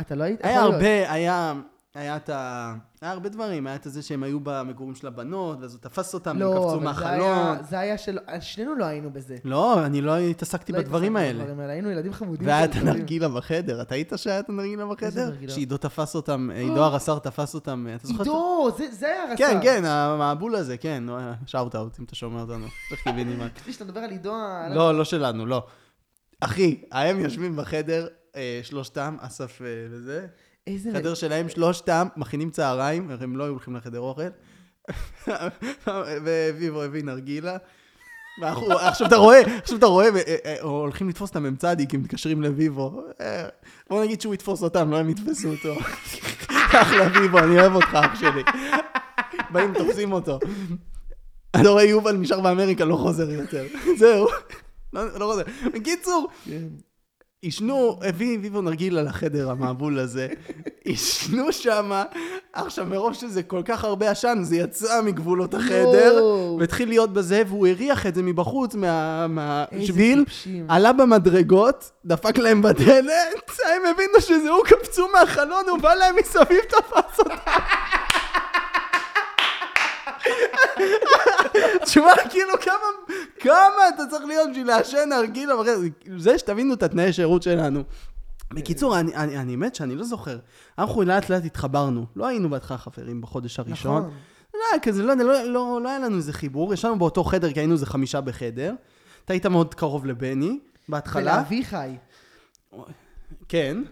אתה לא היית? היה. הרבה, היה... היה את ה... היה הרבה דברים, היה את זה שהם היו במגורים של הבנות, ואז הוא תפס אותם, הם לא, קפצו אבל זה מהחלון. היה, זה היה של... שנינו לא היינו בזה. לא, אני לא התעסקתי לא בדברים האלה. בדברים האלה. היינו ילדים חמודים. והיה את. הנרגילה בחדר. אתה היית שהיה את הנרגילה בחדר? שעידו תפס אותם, עידו הרס"ר תפס אותם, אתה זוכר? עידו, זה- זה היה הרצה. כן, כן, המבול הזה, כן, שאוט אאוט, אם אתה שומע אותנו. איך קיבינימט. חשבתי שאתה מדבר על עידו ה... לא, לא שלנו, לא. אחי, הם יושבים בחדר, אה, שלושתם, אסף אה, וזה, איזה... חדר שלהם, שלושתם, מכינים צהריים, הרי הם לא היו הולכים לחדר אוכל, וויבו הביא נרגילה. עכשיו אתה רואה, עכשיו אתה רואה, אה, אה, הולכים לתפוס את המ"צ, כי מתקשרים לוויבו. אה, בוא נגיד שהוא יתפוס אותם, לא הם יתפסו אותו. אחלה ויבו, אני אוהב אותך, אח שלי. באים, תופסים אותו. אתה רואה, יובל נשאר באמריקה, לא חוזר יותר. זהו. לא לא חוזר. בקיצור, כן. עישנו, הביא ויבו נרגילה לחדר המבול הזה, עישנו שמה, עכשיו מרוב שזה כל כך הרבה עשן, זה יצא מגבולות החדר. והתחיל להיות בזה, והוא הריח את זה מבחוץ, מה- מהשביל, טיפשים. עלה במדרגות, דפק להם בדלת, הם הבינו שזה הוא, קפצו מהחלון, הוא בא להם מסביב, תפס אותם. תשמע, כאילו, כמה, כמה אתה צריך להיות בשביל לעשן נרגילה? זה שתבינו את התנאי שירות שלנו. בקיצור, אני, אני, אני מת שאני לא זוכר. אנחנו לאט לאט התחברנו. לא היינו בהתחלה חברים בחודש הראשון. נכון. לא, כזה, לא יודע, לא, לא, לא היה לנו איזה חיבור. ישבנו באותו חדר, כי היינו איזה חמישה בחדר. אתה היית מאוד קרוב לבני, בהתחלה. ולאביחי. כן.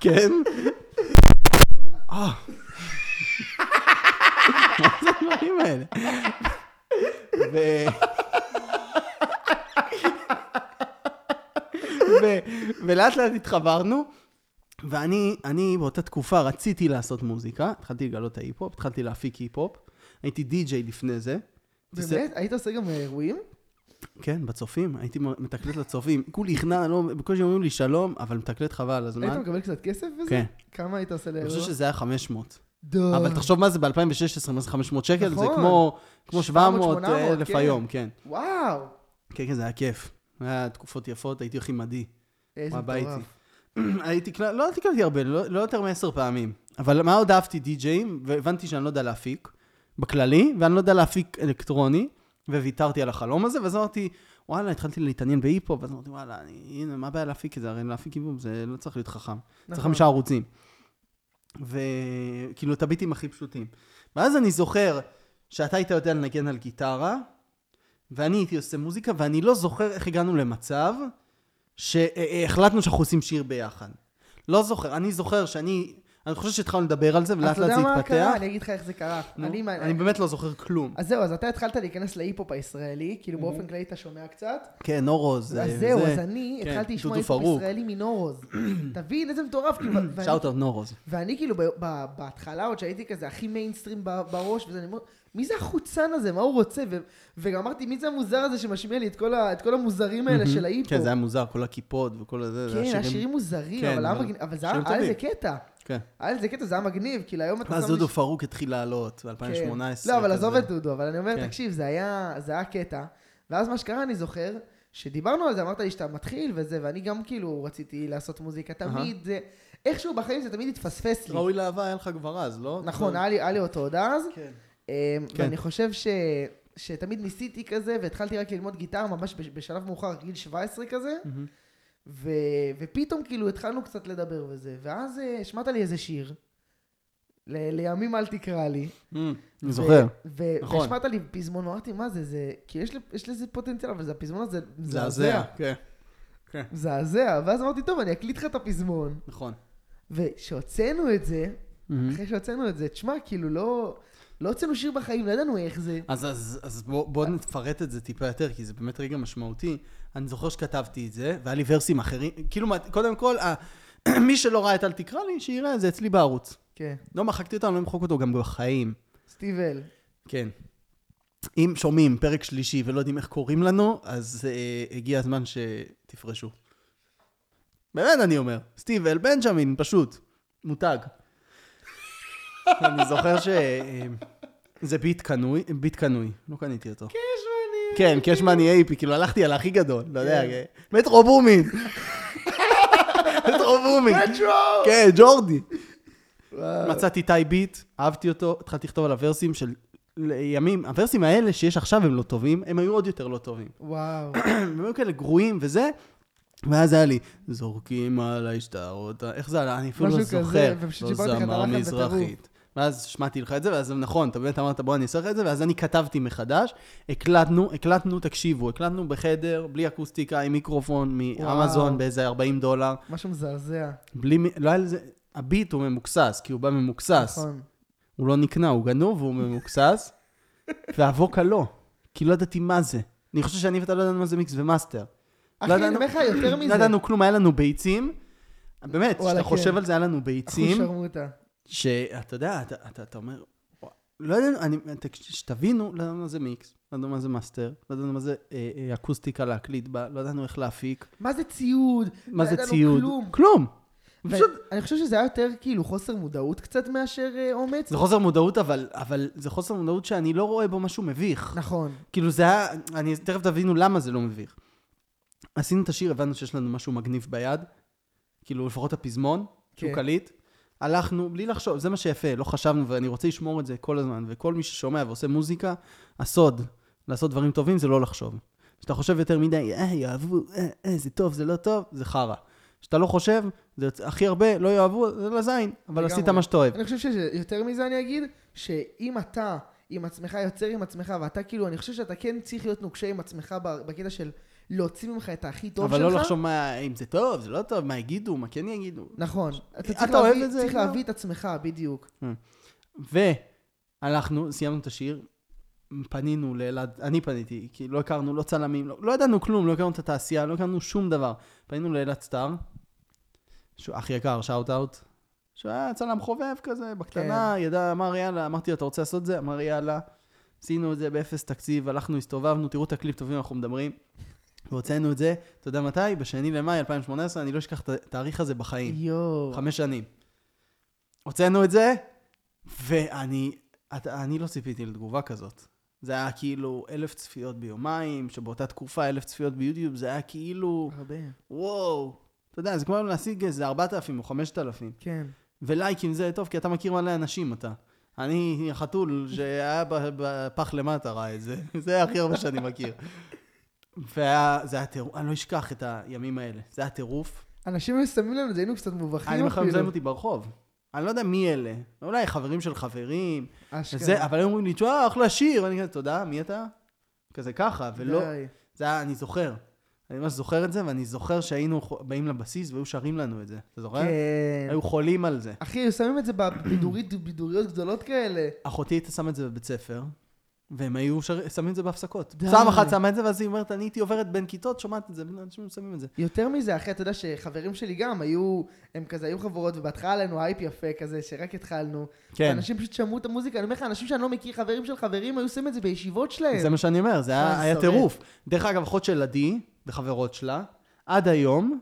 כן. מה זה הדברים האלה? ו... ו... ולאט לאט התחברנו, ואני אני באותה תקופה רציתי לעשות מוזיקה, התחלתי לגלות את ההיפ-הופ, התחלתי להפיק היפ-הופ, הייתי די-ג'יי לפני זה. באמת? היית עושה גם אירועים? כן, בצופים, הייתי מתקלט לצופים. כולי הכנע, לא, בקושי אומרים לי שלום, אבל מתקלט חבל על היית הזמן. מקבל קצת כסף בזה? כן. כמה היית עושה אני לאירוע? חושב שזה היה 500. דו. אבל תחשוב מה זה ב-2016, מה זה 500 שקל? זה נכון. כמו כמו 700, 700 אלף כן. היום, כן. וואו. כן, כן, זה היה כיף. היה תקופות יפות, הייתי הכי מדי. איזה מטורף. הייתי, קל- לא תקלטתי הרבה, לא לא יותר מעשר פעמים. אבל מה עוד אהבתי די-ג'אים, והבנתי שאני לא יודע להפיק, בכללי, ואני לא יודע להפיק אלקטרוני, וויתרתי על החלום הזה, ואז אמרתי, וואלה, התחלתי להתעניין בהיפ-הופ, ואז אמרתי, וואלה, אני, הנה, מה הבעיה להפיק את זה? הרי להפיק היפ-הופ זה לא צריך להיות חכם. צריך נכון. חמישה ערוצים. וכאילו, את הביטים הכי פשוטים. ואז אני זוכר שאתה היית יודע לנגן על גיטרה, ואני הייתי עושה מוזיקה, ואני לא זוכר איך הגענו למצב שהחלטנו שאנחנו עושים שיר ביחד. לא זוכר, אני זוכר שאני, אני חושב שהתחלנו לדבר על זה, ולאט אתה לאט יודע זה מה התפתח. קרה? אני אגיד לך איך זה קרה. אני מה- באמת לא זוכר כלום. אז זהו, אז אתה התחלת להיכנס להיפ-הופ הישראלי, כאילו באופן כללי אתה שומע קצת. כן, נורוז. אז זה- זהו, זה- אז אני כן, התחלתי לשמוע היפ-הופ. ישראלי מנורוז. תבין איזה מטורף, כאילו, shout out נורוז. ואני כאילו ב- ב- בהתחלה עוד שהייתי כזה הכי מיינסטרים ב- בראש, וזה, אני אומר, מי זה החוצן הזה? מה הוא רוצה? ו- וגם אמרתי, מי זה המוזר הזה שמשמיע לי את כל ה- את כל המוזרים האלה של ההיפ-הופ? כן, זה היה מוזר, כל הכיפות וכל הזה. זה כן, היה היה שירים מוזרים, כן, אבל אבל- זה היה טובים. קטע. כן. היה לזה קטע, זה היה מגניב, כאילו היום אתה לי... דודו פרוק התחיל לעלות כן. ב-2018. לא, אבל עזוב את דודו, אבל אני אומר, כן. תקשיב, זה היה זה היה קטע. ואז מה שקרה, אני זוכר, שדיברנו על זה, אמרת לי שאתה מתחיל וזה, ואני גם כאילו רציתי לעשות מוזיקה, תמיד זה... איכשהו בחיים זה תמיד התפספס לי. ראוי לאהבה היה לך כבר אז, לא? נכון, היה לי היה לי אותו עוד אז. כן. אמ, כן. ואני חושב ש... שתמיד ניסיתי כזה, והתחלתי רק ללמוד גיטרה ממש בש- בשלב מאוחר, גיל 17 כזה, מהמם. ו... ופתאום כאילו התחלנו קצת לדבר וזה, ואז אה, השמעת לי איזה שיר, ל... לימים אל תקרא לי. אמ, אני זוכר. ו... נכון. והשמעת לי פזמון, אמרתי, מה זה, זה... כי יש, יש לזה פוטנציאל, אבל זה הפזמון הזה זעזע. כן, מזעזע. ואז אמרתי, טוב, אני אקליט לך את הפזמון. נכון. וכשהוצאנו את זה, מהמם. אחרי שהוצאנו את זה, תשמע, כאילו לא... לא הוצאנו שיר בחיים, לא ידענו איך זה. אז, אז, אז בוא, בוא נפרט את זה טיפה יותר, כי זה באמת רגע משמעותי. אני זוכר שכתבתי את זה, והיה לי ורסים אחרים. כאילו, קודם כל, ה- מי שלא ראה את אל תקרא לי, שיראה זה אצלי בערוץ. כן. לא מחקתי אותם, לא אמחוק אותו גם בחיים. סטיב אל. כן. אם שומעים פרק שלישי ולא יודעים איך קוראים לנו, אז אה, הגיע הזמן שתפרשו. באמת אני אומר, סטיב אל בנג'מין, פשוט, מותג. אני זוכר ש... אה, זה ביט קנוי, ביט קנוי, לא קניתי אותו. קשמני. כן, קשמני אייפי, כאילו הלכתי על הכי גדול, לא יודע, כן. Metro Boomin. Metro Boomin. רטרו! כן, ג'ורדי. מצאתי type beat, אהבתי אותו, התחלתי לכתוב על הוורסים של ימים, הוורסים האלה שיש עכשיו הם לא טובים, הם היו עוד יותר לא טובים. וואו. הם היו כאלה גרועים וזה, ואז היה לי, זורקים עליי שטרות, איך זה עלה? אני אפילו לא משהו כזה, זוכר. ופשוט שיברתי לך את הלחן מזרחית. ואז שמעתי לך את זה, ואז נכון, אתה באמת אמרת, בוא אני אעשה לך את זה, ואז אני כתבתי מחדש, הקלטנו, הקלטנו, תקשיבו, הקלטנו בחדר, בלי אקוסטיקה, עם מיקרופון מאמזון. באיזה 40 דולר, משהו מזעזע. בלי, לא היה לזה, הביט הוא ממוקסס, כי הוא בא ממוקסס. נכון. הוא לא נקנה, הוא גנוב והוא ממוקסס, וה vocal לא, כי לא ידעתי מה זה. אני חושב שאני ואתה לא ידענו מה זה mix ו master. אחי, אני אומר לך יותר מזה. לא ידענו כלום, היה לנו ביצים. באמת, כשאתה חושב כן. על זה, היה לנו ביצים, שרמוטה. שאתה יודע, אתה, אתה, אתה אומר, לא ידענו, אני, שתבינו, לא ידענו מה זה מיקס, לא ידענו מה זה master, לא ידענו מה זה אה, אה, אקוסטיקה להקליט בה, לא ידענו איך להפיק, מה זה ציוד? מה לא זה ציוד, כלום. כלום. פשוט, ואני חושב שזה היה יותר כאילו חוסר מודעות קצת מאשר אה, אומץ. זה חוסר מודעות, אבל, אבל זה חוסר מודעות שאני לא רואה בו משהו מביך. נכון. כאילו זה היה, אני תכף תבינו למה זה לא מביך. עשינו את השיר, הבנו שיש לנו משהו מגניב ביד, כאילו לפחות הפזמון, שהוא כן. קליט. הלכנו, בלי לחשוב, זה מה שיפה, לא חשבנו, ואני רוצה לשמור את זה כל הזמן, וכל מי ששומע ועושה מוזיקה, הסוד, לעשות דברים טובים זה לא לחשוב. כשאתה חושב יותר מדי, אה, יאהבו, אה, אה, זה טוב, זה לא טוב, זה חרא. כשאתה לא חושב, זה הכי הרבה, לא יאהבו, זה לזין, אבל. עשית מה שאתה אוהב. אני חושב שיותר מזה אני אגיד, שאם אתה עם עצמך יוצר עם עצמך, ואתה כאילו, אני חושב שאתה כן צריך להיות נוקשה עם עצמך בקטע של להוציא ממך את הכי טוב אבל שלך. לא לחשוב מה, אם זה טוב, זה לא טוב, מה יגידו, מה כן יגידו. נכון. אתה צריך אתה להביא- את זה? צריך לא. להביא את עצמך, בדיוק. והלכנו, סיימנו את השיר, פנינו לאלעד, אני פניתי, כי לא הכרנו, לא צלמים, לא, לא ידענו כלום, לא הכרנו את התעשייה, לא הכרנו שום דבר. פנינו לאלעד סטאר, שהוא אח יקר, shout out, שהוא היה צלם חובב כזה, בקטנה, כן. ידע, אמר יאללה, אמרתי לו, אתה רוצה לעשות את זה? אמר יאללה. עשינו את זה באפס תקציב, הלכנו, הסתובבנו, תראו את הקליפ, תבינו, אנחנו מדברים. והוצאנו את זה, אתה יודע מתי? בשני למאי 2018, אני לא אשכח את התאריך הזה בחיים. יואו. חמש שנים. הוצאנו את זה, ואני אתה, אני לא ציפיתי לתגובה כזאת. זה היה כאילו אלף צפיות ביומיים, שבאותה תקופה אלף צפיות ביוטיוב, זה היה כאילו, הרבה. וואו. אתה יודע, זה כמו להשיג איזה 4,000 או 5,000. כן. ולייקים זה טוב, כי אתה מכיר מלא אנשים, אתה. אני החתול שהיה בפח למטה ראה את זה. זה הכי הרבה שאני מכיר. וזה היה טירוף, אני לא אשכח את הימים האלה. זה היה טירוף. אנשים היו שמים לנו את זה, היינו קצת מובכים אני בכלל מזהים אפילו. אותי ברחוב. אני לא יודע מי אלה. אולי חברים של חברים. וזה, אבל הם אומרים לי, תשמע, אחלה שיר. ואני כזה, תודה, מי אתה? כזה ככה, ולא, די. זה היה, אני זוכר. אני ממש זוכר את זה, ואני זוכר שהיינו באים לבסיס והיו שרים לנו את זה. אתה זוכר? כן. היו חולים על זה. אחי, שמים את זה בבידורית, בידוריות גדולות כאלה. אחותי הייתה שמה את זה בבית ספר, והם היו שר... שמים את זה בהפסקות. די. פעם אחת שמה את זה, ואז היא אומרת, אני הייתי עוברת בין כיתות, שומעת את זה, אנשים שמים את זה. יותר מזה, אחי, אתה יודע שחברים שלי גם היו, הם כזה היו חברות, ובהתחלה לנו אייפ יפה כזה, שרק התחלנו. כן, אנשים פשוט שמעו את המוזיקה, אני אומר לך, אנשים שאני לא מכיר, חברים של חברים, היו שמים את זה בישיבות שלהם. זה מה שאני אומר, זה אה, היה. טירוף. דרך אגב, אחות של עדי, וחברות שלה, עד היום,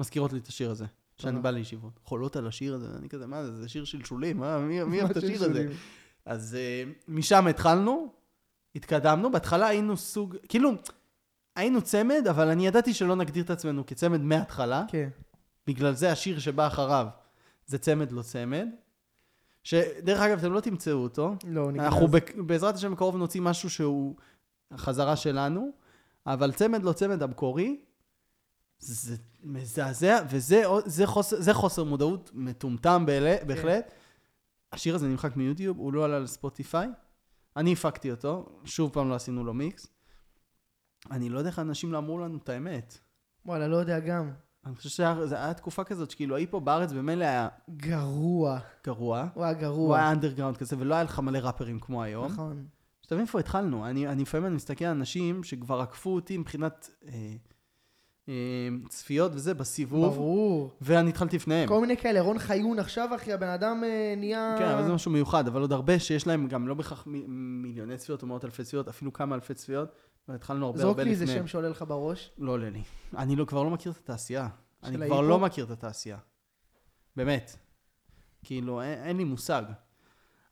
מזכירות לי את השיר הזה. כשאני טוב. בא לישיבות. חולות על השיר הזה, אני כזה, מה זה, זה שיר שלשולים, מה, מי, אוהב את השיר הזה? אז uh, משם התחלנו, התקדמנו, בהתחלה היינו סוג, כאילו, היינו צמד, אבל אני ידעתי שלא נגדיר את עצמנו כצמד מההתחלה, כן. בגלל זה השיר שבא אחריו זה צמד לא צמד. שדרך אגב, אתם לא תמצאו אותו. לא, נגנז. אנחנו בק- בעזרת השם בקרוב נוציא משהו שהוא חזרה שלנו, אבל צמד לא צמד המקורי, זה מזעזע, וזה זה חוסר, זה חוסר מודעות מטומטם בהלה- בהחלט. השיר הזה נמחק מיוטיוב, הוא לא עלה לספוטיפיי. אני הפקתי אותו, שוב פעם לא עשינו לו מיקס. אני לא יודע איך אנשים לא אמרו לנו את האמת. וואלה, לא יודע גם. אני חושב שזו הייתה תקופה כזאת, שכאילו, ההיפו בארץ במילא היה גרוע. גרוע. הוא היה הוא גרוע. היה אנדרגראונד כזה, ולא היה לך מלא ראפרים כמו היום. נכון. שתבין איפה התחלנו. אני, לפעמים מסתכל על אנשים שכבר עקפו אותי מבחינת אה, צפיות וזה בסיבוב, ברור. ואני התחלתי לפניהם. כל מיני כאלה, רון חיון עכשיו, אחי, הבן אדם אה, נהיה... כן, אבל זה משהו מיוחד, אבל עוד הרבה שיש להם גם לא בהכרח מ- מיליוני צפיות או מאות אלפי צפיות, אפילו כמה אלפי צפיות, והתחלנו הרבה זרוק הרבה לי איזה. שם שעולה לך בראש. לא עולה לי. אני לא, כבר לא מכיר את התעשייה. אני כבר? לא מכיר את התעשייה. באמת. כאילו, אין, אין לי מושג.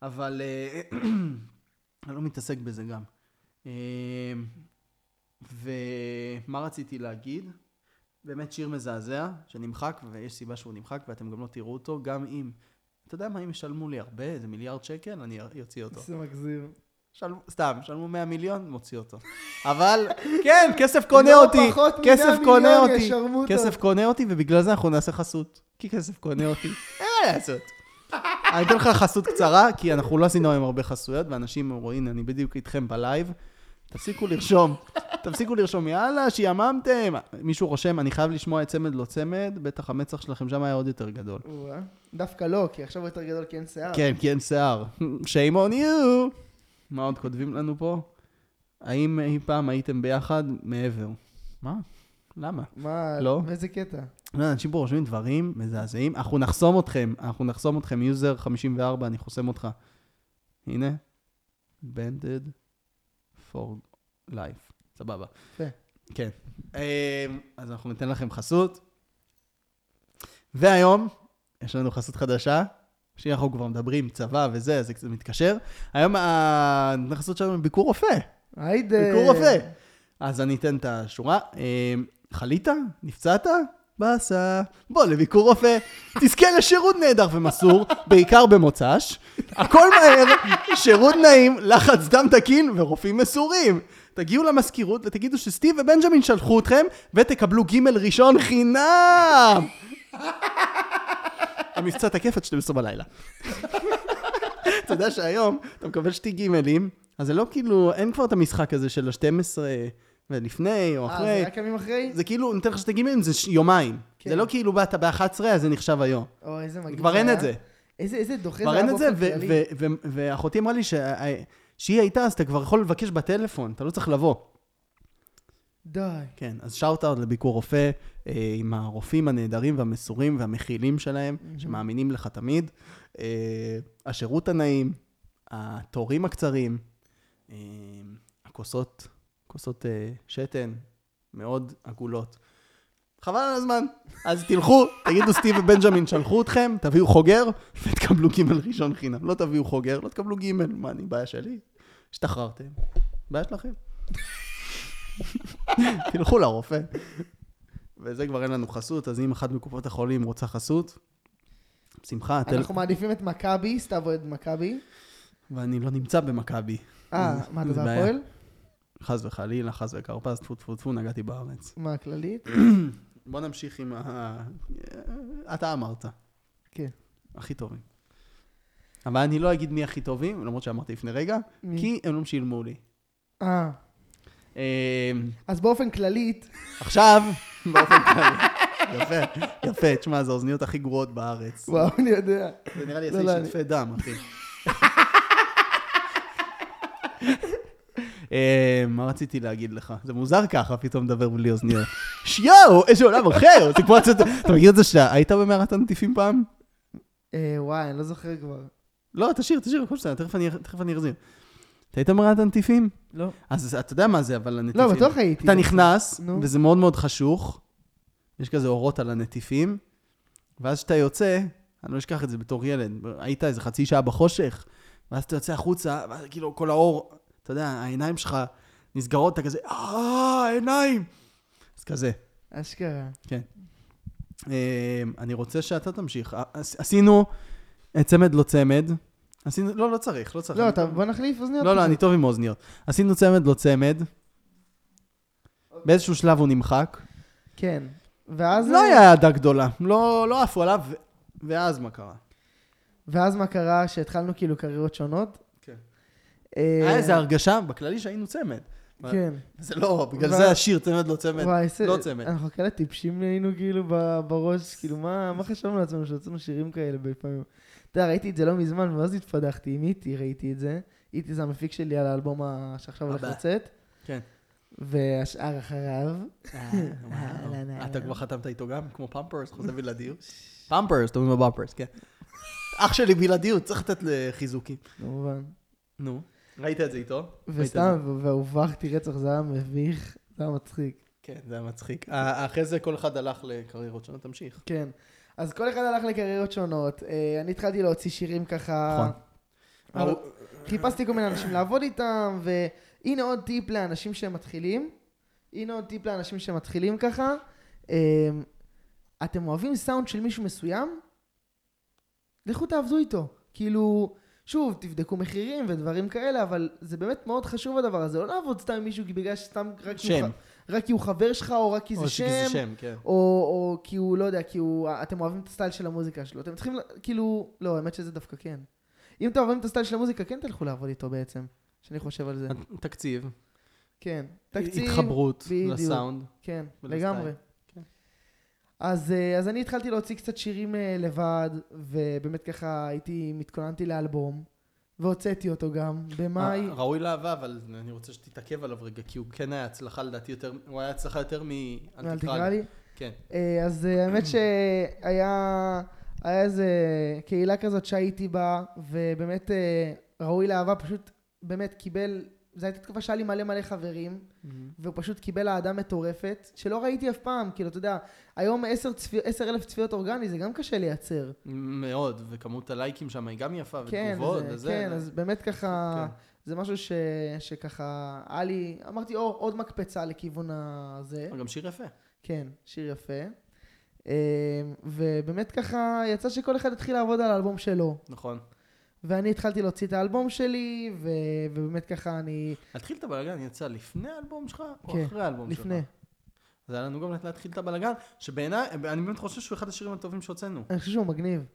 אבל אה, אני לא מתעסק בזה גם. אה, ומה רציתי להגיד? באמת שיר מזעזע, שנמחק, ויש סיבה שהוא נמחק, ואתם גם לא תראו אותו, גם אם, אתה יודע מה, אם ישלמו לי הרבה, איזה מיליארד שקל, אני אוציא אותו. זה מגזים. שלמו, סתם, שלמו 100 מיליון, מוציא אותו. אבל, כן, כסף קונה לא אותי, כסף 100 קונה אותי. כסף קונה אותי, ובגלל זה אנחנו נעשה חסות. כי כסף קונה אותי. אין מה לעשות. אני אתן לך חסות קצרה, כי אנחנו לא עשינו היום הרבה חסויות, ואנשים אמרו, הנה, אני בדיוק איתכם בלייב. תפסיקו לרשום, תפסיקו לרשום, יאללה, שיאממתם. מישהו רושם, אני חייב לשמוע את צמד לא צמד, בטח המצח שלכם שם היה עוד יותר גדול. או-אה. דווקא לא, כי עכשיו הוא יותר גדול כי אין שיער. כן, כי אין שיער. shame on you. מה עוד כותבים לנו פה? האם אי פעם הייתם ביחד מעבר? מה? למה? מה, לא. איזה קטע? לא, אנשים פה רושמים דברים מזעזעים. אנחנו נחסום אתכם, אנחנו נחסום אתכם, יוזר 54, אני חוסם אותך. הנה, banded for life. סבבה. יפה. כן. אמ, אז אנחנו ניתן לכם חסות. והיום, יש לנו חסות חדשה. שאנחנו כבר מדברים, צבא וזה, אז זה קצת מתקשר. היום החסות שלנו היא ביקור רופא. היידה. ביקור רופא. אז אני אתן את השורה. אמ, חלית? נפצעת? באסה. בוא לביקור רופא. תזכה לשירות נהדר ומסור, בעיקר במוצ"ש. הכל מהר, שירות נעים, לחץ דם תקין ורופאים מסורים. תגיעו למזכירות ותגידו שסטיב ובנג'מין שלחו אתכם, ותקבלו גימל ראשון חינם! המבצע תקף עד 12 בלילה. אתה יודע שהיום אתה מקבל שתי גימלים, אז זה לא כאילו, אין כבר את המשחק הזה של ה-12 ולפני או אה, אחרי. זה רק ימים אחרי? זה כאילו, נותן לך שתי גימלים, זה ש- יומיים. כן. זה לא כאילו באת ב-11, אז זה נחשב היום. או, איזה מגניב. כבר אין. את זה. איזה איזה דוחה זה כבר היה אין את זה, באופן כללי. ואחותי אמרה לי שה- שהיא הייתה, אז אתה כבר יכול לבקש בטלפון, אתה לא צריך לבוא. די. כן, אז שאוט אאוט לביקור רופא, אה, עם הרופאים הנהדרים והמסורים והמכילים שלהם, שמאמינים לך תמיד. אה, השירות הנעים, התורים הקצרים, אה, הכוסות, כוסות אה, שתן, מאוד עגולות. חבל על הזמן. אז תלכו, תגידו סטיב ובנג'מין שלחו אתכם, תביאו חוגר, ותקבלו גימל ראשון חינם. לא תביאו חוגר, לא תקבלו גימל. מה, אני בעיה שלי? השתחררתם. בעיה שלכם. תלכו לרופא. וזה כבר אין לנו חסות, אז אם אחת מקופות החולים רוצה חסות, בשמחה. אנחנו מעדיפים את מכבי, סתיו אוהד מכבי. ואני לא נמצא במכבי. אה, מה, אתה. בהפועל? חס וחלילה, חס וכרפס, טפו טפו טפו, נגעתי בארץ. מה, הכללית? בוא נמשיך עם ה... אתה אמרת, כן. הכי טובים. אבל אני לא אגיד מי הכי טובים, למרות שאמרתי לפני רגע, מי? כי הם לא שילמו לי. אה, אמ, אז באופן כללית, עכשיו, באופן כללי. יפה, יפה, תשמע, זה האוזניות הכי גרועות בארץ. וואו, אני יודע. זה נראה לי יעשה לי שטפי דם, אחי. מה רציתי להגיד לך? זה מוזר ככה, פתאום לדבר בלי אוזניות. שיואו, איזה עולם אחר! אתה מכיר את זה שאתה היית במערת הנטיפים פעם? אה, וואי, אני לא זוכר כבר. לא, תשאיר, תשאיר, הכל בסדר, תכף אני- אחזיר. אתה היית במערת הנטיפים? לא. אז אתה יודע מה זה, אבל הנטיפים. לא, בטוח הייתי. אתה נכנס. וזה מאוד מאוד חשוך, יש כזה אורות על הנטיפים, ואז כשאתה יוצא, אני לא אשכח את זה בתור ילד, היית איזה חצי שעה בחושך, ואז אתה יוצא החוצה, ואז כאילו כל האור, אתה יודע, העיניים שלך נסגרות, אתה כזה, אה, העיניים! אז כזה, אשכרה. כן. אה, אני רוצה שאתה תמשיך. עש- עשינו אה, צמד לא צמד. עשינו, לא, לא צריך, לא צריך. לא, אתה- בוא נחליף אוזניות. לא, לא. אני טוב עם אוזניות. עשינו צמד לא צמד. באיזשהו שלב הוא נמחק. כן. ואז... לא היה אהדה גדולה. לא לא עפו עליו, ואז מה קרה? ואז מה קרה שהתחלנו כאילו קריירות שונות? כן. אה, היה איזו הרגשה בכללי שהיינו צמד. כן. זה לא, בגלל זה השיר צמד לא צמד. וואי, איזה- לא צמד. אנחנו כאלה טיפשים היינו כאילו בראש, כאילו מה חשבנו לעצמנו שהוצאנו שירים כאלה בפעמים. אתה יודע, ראיתי את זה לא מזמן, ואז התפדחתי עם איטי, ראיתי את זה. איטי זה המפיק שלי על האלבום שעכשיו הולך. לצאת. כן. והשאר אחריו. וואו. אתה כבר חתמת איתו גם? כמו פמפרס, חוזה בלעדיות? פמפרס, אומר בפרס, כן. אח שלי בלעדיות, צריך לתת לחיזוקים. כמובן. נו. ראית את זה איתו? וסתם, והובכתי רצח, זה היה מביך, זה היה מצחיק. כן, זה היה מצחיק. אה, אחרי זה כל אחד הלך לקריירות שונות, תמשיך. כן. אז כל אחד הלך לקריירות שונות. אה, אני התחלתי להוציא שירים ככה... נכון. חיפשתי כל מיני אנשים לעבוד איתם, והנה עוד טיפ לאנשים שמתחילים. הנה עוד טיפ לאנשים שמתחילים ככה. אמ, אתם אוהבים סאונד של מישהו מסוים? לכו תעבדו איתו. כאילו, שוב, תבדקו מחירים ודברים כאלה, אבל זה באמת מאוד חשוב הדבר הזה. לא לעבוד סתם עם מישהו בגלל שסתם רק הוא שם. ח- רק כי הוא חבר שלך, או רק כי זה או שם, שם, כן. או, או כי הוא, לא יודע, כי הוא, אתם אוהבים את הסטייל של המוזיקה שלו. אתם צריכים, כאילו, לא, האמת שזה דווקא כן. אם אתם אוהבים את הסטייל של המוזיקה, כן תלכו לעבוד איתו בעצם, שאני חושב על זה. תקציב. כן. תקציב, התחברות בדיוק. לסאונד. כן, ולסטייל. לגמרי. אז, אה, אז אני התחלתי להוציא קצת שירים אה, לבד, ובאמת ככה הייתי, מתכוננתי לאלבום, והוצאתי אותו גם במאי. אה, ראוי לאהבה, אבל אני רוצה שתתעכב עליו רגע, כי הוא כן היה הצלחה לדעתי יותר, הוא היה הצלחה יותר אל תקרא. לי. כן. אז האמת שהיה היה איזה קהילה כזאת שהייתי בה, ובאמת ראוי לאהבה פשוט באמת קיבל, זו הייתה תקופה שהיה לי מלא מלא חברים, והוא פשוט קיבל אהדה מטורפת, שלא ראיתי אף פעם, כאילו, אתה יודע, היום עשר, צפי, עשר אלף צפיות אורגני, זה גם קשה לייצר. מאוד, וכמות הלייקים שם היא גם יפה, כן, ותגובות זה, וזה. כן, אז באמת ככה, כן. זה משהו ש, שככה, היה לי, אמרתי, או, עוד מקפצה לכיוון הזה. גם שיר יפה. כן, שיר יפה. אה, ובאמת ככה, יצא שכל אחד התחיל לעבוד על האלבום שלו. נכון. ואני התחלתי להוציא את האלבום שלי, ו... ובאמת ככה אני... להתחיל את הבלאגן יצא לפני האלבום שלך, או כן, אחרי האלבום שלך? לפני. אז היה לנו גם להתחיל את הבלאגן, שבעיניי, אני באמת חושב שהוא אחד השירים הטובים שהוצאנו. אני חושב שהוא מגניב.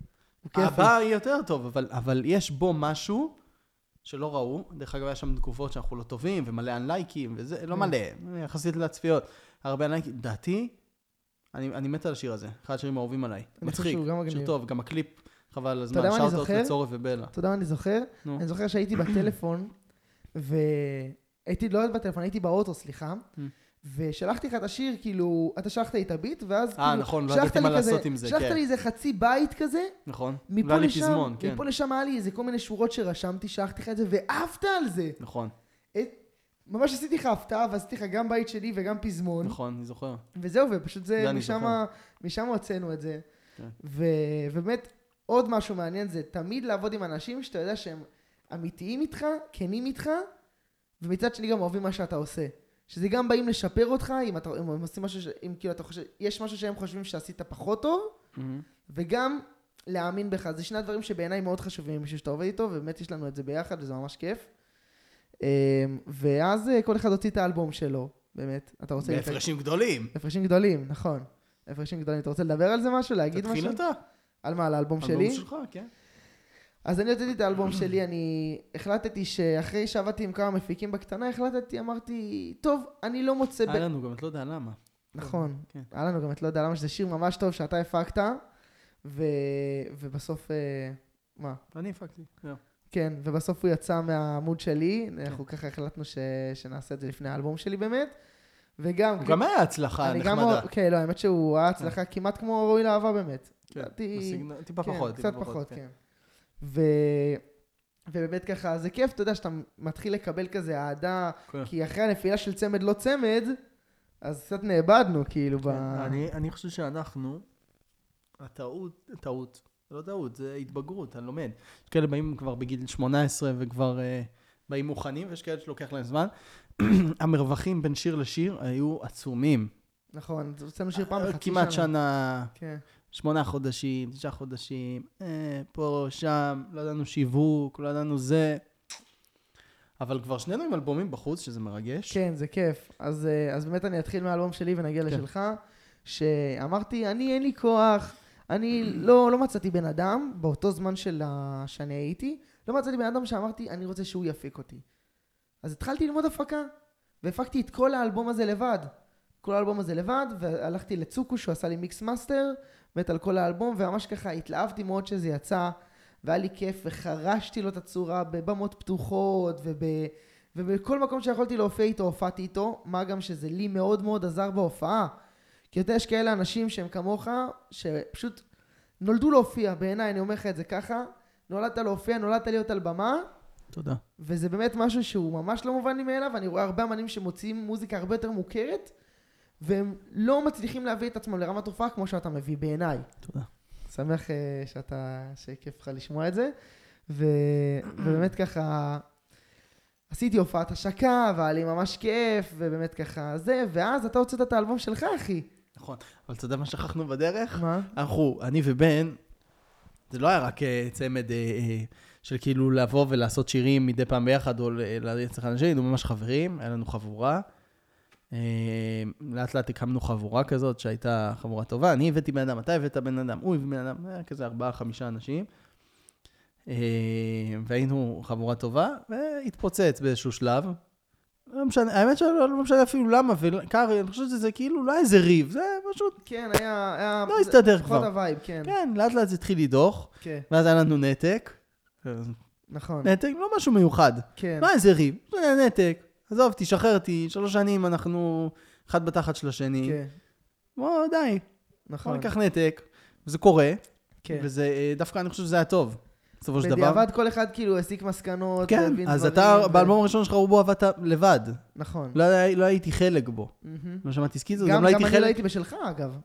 הבא יהיה יותר טוב, אבל, אבל יש בו משהו שלא ראו. דרך אגב, היה שם תגובות שאנחנו לא טובים, ומלא אנלייקים, וזה, לא כן. מלא, יחסית לצפיות. הרבה אנלייקים. דעתי, אני, אני מת על השיר הזה. אחד השירים האהובים עליי. מצחיק, שיר. טוב, גם הקליפ, חבל על הזמן. זוכר? לצורך ובלה. אתה יודע מה אני זוכר? אני זוכר שהייתי בטלפון, והייתי, לא בטלפון, הייתי באוטו, סליחה. Mm. ושלחתי לך את השיר, כאילו, אתה שלחת לי את הביט, ואז אה, כאילו, נכון, לא שלחת ידעתי מה כזה- לעשות עם זה, שלחת כן. לי איזה חצי בית כזה, נכון? והיה לי פזמון, כן. מפה לשם היה לי איזה כל מיני שורות שרשמתי, שלחתי לך את זה, ועפת על זה. נכון, את- ממש עשיתי לך הפתעה, ועשיתי לך גם בית שלי וגם פזמון. נכון, אני זוכר. וזהו, ופשוט זה, משם, הוצאנו את זה. כן. ו, ובאמת, עוד משהו מעניין זה תמיד לעבוד עם אנשים שאתה יודע שהם אמיתיים איתך, כנים איתך, ומצד שני גם אוהבים מה שאתה עושה. שזה גם באים לשפר אותך, אם אתה, אם הם עושים משהו, ש, אם כאילו אתה חושב, יש משהו שהם חושבים שעשית פחות טוב, מהמם. וגם להאמין בך. זה שני הדברים שבעיניי מאוד חשובים עם מישהו שאתה עובד איתו, ובאמת יש לנו את זה ביחד, וזה ממש כיף. אמ, ואז אה, כל אחד הוציא את האלבום שלו, באמת. אתה רוצה... בהפרשים גדולים. הפרשים גדולים, נכון. הפרשים גדולים. אתה רוצה לדבר על זה משהו? להגיד משהו? תתחיל אתה. על מה? על האלבום שלי? אלבום שלך, כן. אז אני הוצאתי את האלבום שלי, אני החלטתי שאחרי שעבדתי עם כמה מפיקים בקטנה, החלטתי, אמרתי, טוב, אני לא מוצא... היה לנו גם, את לא יודע למה. נכון. כן. היה לנו גם את לא יודע למה, שזה שיר ממש טוב שאתה הפקת. ובסוף... אה, מה? אני הפקתי. זהו. כן, ובסוף הוא יצא מהעמוד שלי, כן. אנחנו ככה החלטנו. שנעשה את זה לפני האלבום שלי באמת, וגם... הוא גם היה הצלחה. נחמדה. כן, לא, האמת שהוא היה הצלחה כמעט כמו ראוי לאהבה באמת. כן, לדעתי- בסגנון- טיפה כן, פחות. קצת פחות, כן. ו... ובאמת ככה, זה כיף, אתה יודע, שאתה מתחיל לקבל כזה אהדה, כן. כי אחרי הנפילה של צמד לא צמד, אז קצת נאבדנו, כאילו, ב... כן, אני, אני חושב שאנחנו, הטעות, טעות, זה לא טעות, זה התבגרות, אני לומד. יש כאלה באים כבר בגיל 18 וכבר uh, באים מוכנים, ויש כאלה שלוקח להם זמן. המרווחים בין שיר לשיר היו עצומים. נכון, הוצאנו שיר פעם בחצי כמעט שנה, כן. שמונה חודשים, תשעה חודשים, אה, פה, שם, לא ידענו שיווק, לא ידענו זה. אבל כבר שנינו עם אלבומים בחוץ, שזה מרגש. כן, זה כיף. אז, אה, אז באמת אני אתחיל מהאלבום שלי ונגיע כן. לשלך, שאמרתי, אני אין לי כוח, אני לא, לא מצאתי בן אדם, באותו זמן של ה... שאני הייתי, לא מצאתי בן אדם שאמרתי, אני רוצה שהוא יפיק אותי. אז התחלתי ללמוד הפקה, והפקתי את כל האלבום הזה לבד. כל האלבום הזה לבד, והלכתי לצוקו שהוא עשה לי mix master, באמת על כל האלבום, וממש ככה התלהבתי מאוד שזה יצא, והיה לי כיף, וחרשתי לו את הצורה בבמות פתוחות, וב... ובכל מקום שיכולתי להופיע איתו, הופעתי איתו, מה גם שזה לי מאוד מאוד עזר בהופעה. כי אתה יודע, יש כאלה אנשים שהם כמוך, שפשוט נולדו להופיע, בעיניי, אני אומר לך את זה ככה, נולדת להופיע, נולדת להיות על במה, תודה. וזה באמת משהו שהוא ממש לא מובן לי מאליו, אני רואה הרבה אמנים שמוציאים מוזיקה הרבה יותר מוכרת, והם לא מצליחים להביא את עצמם לרמת הופעה כמו שאתה מביא בעיניי. תודה. שמח אה, שאתה, שכיף לך לשמוע את זה. ו... ובאמת ככה, עשיתי הופעת השקה, והיה לי ממש כיף, ובאמת ככה זה, ואז אתה הוצאת את האלבום שלך, אחי. נכון. אבל אתה יודע מה שכחנו בדרך? מה? אנחנו, אני ובן, זה לא היה רק אה, צמד אה, אה, של כאילו לבוא ולעשות שירים מדי פעם ביחד, או אחד לשני, היינו ממש חברים, היה לנו חבורה. אה, לאט לאט הקמנו חבורה כזאת שהייתה חבורה טובה. אני הבאתי בן אדם, אתה הבאת בן אדם, הוא הביא בן אדם, היה כזה ארבעה, חמישה אנשים. אה, והיינו חבורה טובה, והתפוצץ באיזשהו שלב. לא משנה, האמת שלא לא משנה אפילו למה, וקרה, אני חושב שזה כאילו לא איזה ריב, זה פשוט כן, היה... היה לא הסתדר זה- כבר. לפחות ה vibe, כן. כן, לאט לאט זה התחיל לדעוך, כן, ואז היה לנו נתק. נכון. נתק, לא משהו מיוחד. כן. לא איזה ריב, זה היה נתק. עזוב, תשחרר אותי, שלוש שנים אנחנו אחד בתחת של השני. כן, בוא, די, בוא נכון. ניקח נתק. וזה קורה, כן. וזה, אה, דווקא אני חושב שזה היה טוב, בסופו של דבר. בדיעבד כל אחד כאילו הסיק מסקנות, כן, אז אתה, ו- באלבום הראשון שלך רובו עבדת לבד. נכון. לא לא הייתי חלק בו. מהמם. לא שמעתי סקיצות, גם גם לא גם הייתי אני לא חלק. הייתי בשלך, אגב.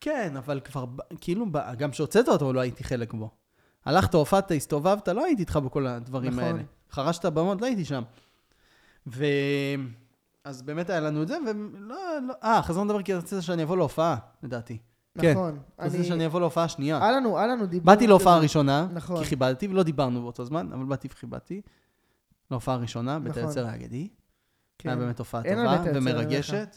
כן, אבל כבר, כאילו, גם כשהוצאת אותו לא הייתי חלק בו. הלכת, הופעת, הסתובבת, לא הייתי איתך בכל הדברים נכון. האלה. חרשת במות, לא הייתי שם. ו... אז באמת היה לנו את זה, ולא, לא... אה, חזרנו לדבר כי רצית שאני אבוא להופעה, לדעתי. כן. נכון. רצית אני- שאני אבוא להופעה שנייה. היה לנו, היה לנו דיבור. באתי להופעה כזה. ראשונה, נכון. כי כיבדתי, ולא דיברנו באותו זמן, אבל באתי וכיבדתי. להופעה ראשונה, בית נכון. היוצר האגדי. כן. היה באמת הופעה טובה בית ומרגשת.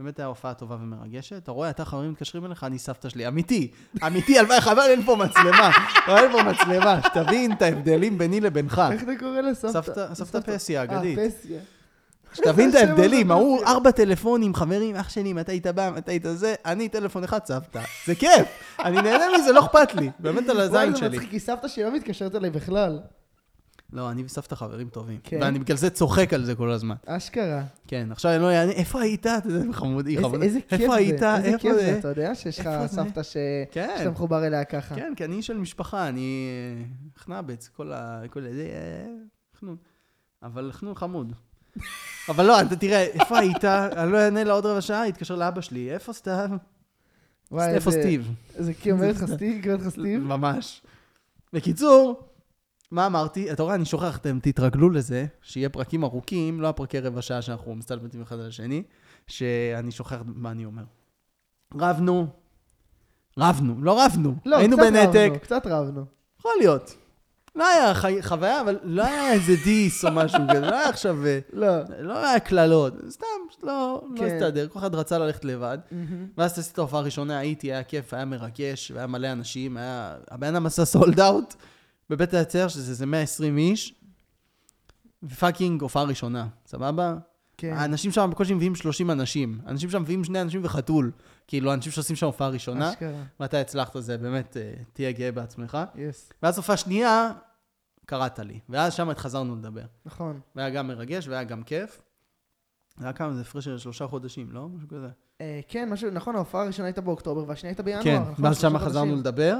באמת הייתה הופעה טובה ומרגשת. אתה רואה, אתה חברים מתקשרים אליך, אני סבתא שלי. אמיתי, אמיתי, הלוואי, חבל, אין פה מצלמה. אין פה מצלמה, שתבין את ההבדלים ביני לבינך. איך אתה קורא לסבתא? סבתא- סבתא פסי האגדית. אה, פסיה. שתבין את ההבדלים, ההוא פסיה. ארבע טלפונים, חברים, אח שלי, מתי היית בא, מתי היית זה, אני טלפון אחד, סבתא. זה כיף, אני נהנה מזה, לא אכפת לי. באמת על וואי, הזין זה שלי. מצחיק, כי סבתא שלי לא מתקשרת אליי בכלל. לא, אני וסבתא חברים טובים. כן? ואני בגלל זה צוחק על זה כל הזמן. אשכרה. כן, עכשיו אני לא אענה, איפה היית? אתה יודע, חמוד, היא איזה-. איזה כיף איפה זה, היית? איזה איפה כיף זה? אתה יודע שיש לך איפה? סבתא ש- כן. שאתה מחובר אליה ככה. כן, כי אני של משפחה, אני אה, חנבץ, כל ה... כל ה... אה, חנון. אבל חנון חמוד. אבל לא, אתה תראה, איפה היית? אני לא אענה לה עוד רבע שעה, יתקשר לאבא שלי, איפה סתיו? איפה איזה- סטיב? זה כי אומרת לך סטיב? ממש. בקיצור, מה אמרתי? אתה רואה, אני שוכח, אתם תתרגלו לזה, שיהיה פרקים ארוכים, לא הפרקי רבע שעה שאנחנו מסתלבטים אחד על השני, שאני שוכח מה אני אומר. רבנו, רבנו, לא רבנו, לא, היינו קצת בנתק, רבנו, קצת רבנו. יכול להיות. לא היה חי... חוויה, אבל לא היה איזה דיס או משהו כזה, לא היה עכשיו, אה, לא. לא היה קללות, סתם, לא, לא כן. הסתדר, כל אחד רצה ללכת לבד. ואז עשיתי את ההופעה הראשונה, הייתי, היה כיף, היה מרגש, והיה מלא אנשים, היה... הבן אדם עשה sold out בבית היצר, שזה איזה 120 איש, ו fucking הופעה ראשונה, סבבה? כן. האנשים שם בקושי מביאים 30 אנשים. אנשים שם מביאים שני אנשים וחתול. כאילו, אנשים שעושים שם הופעה ראשונה, אשכרה. ואתה הצלחת, זה באמת, אה, תהיה גאה בעצמך. yes. ואז הופעה שנייה, קראת לי. ואז שם חזרנו לדבר. נכון. והיה גם מרגש והיה גם כיף. זה היה כמה, זה הפרש של שלושה חודשים, לא? משהו כזה. אה, כן, משהו, נכון, ההופעה הראשונה הייתה באוקטובר והשנייה הייתה בינואר. כן, נכון? ואז שם חזרנו. לדבר,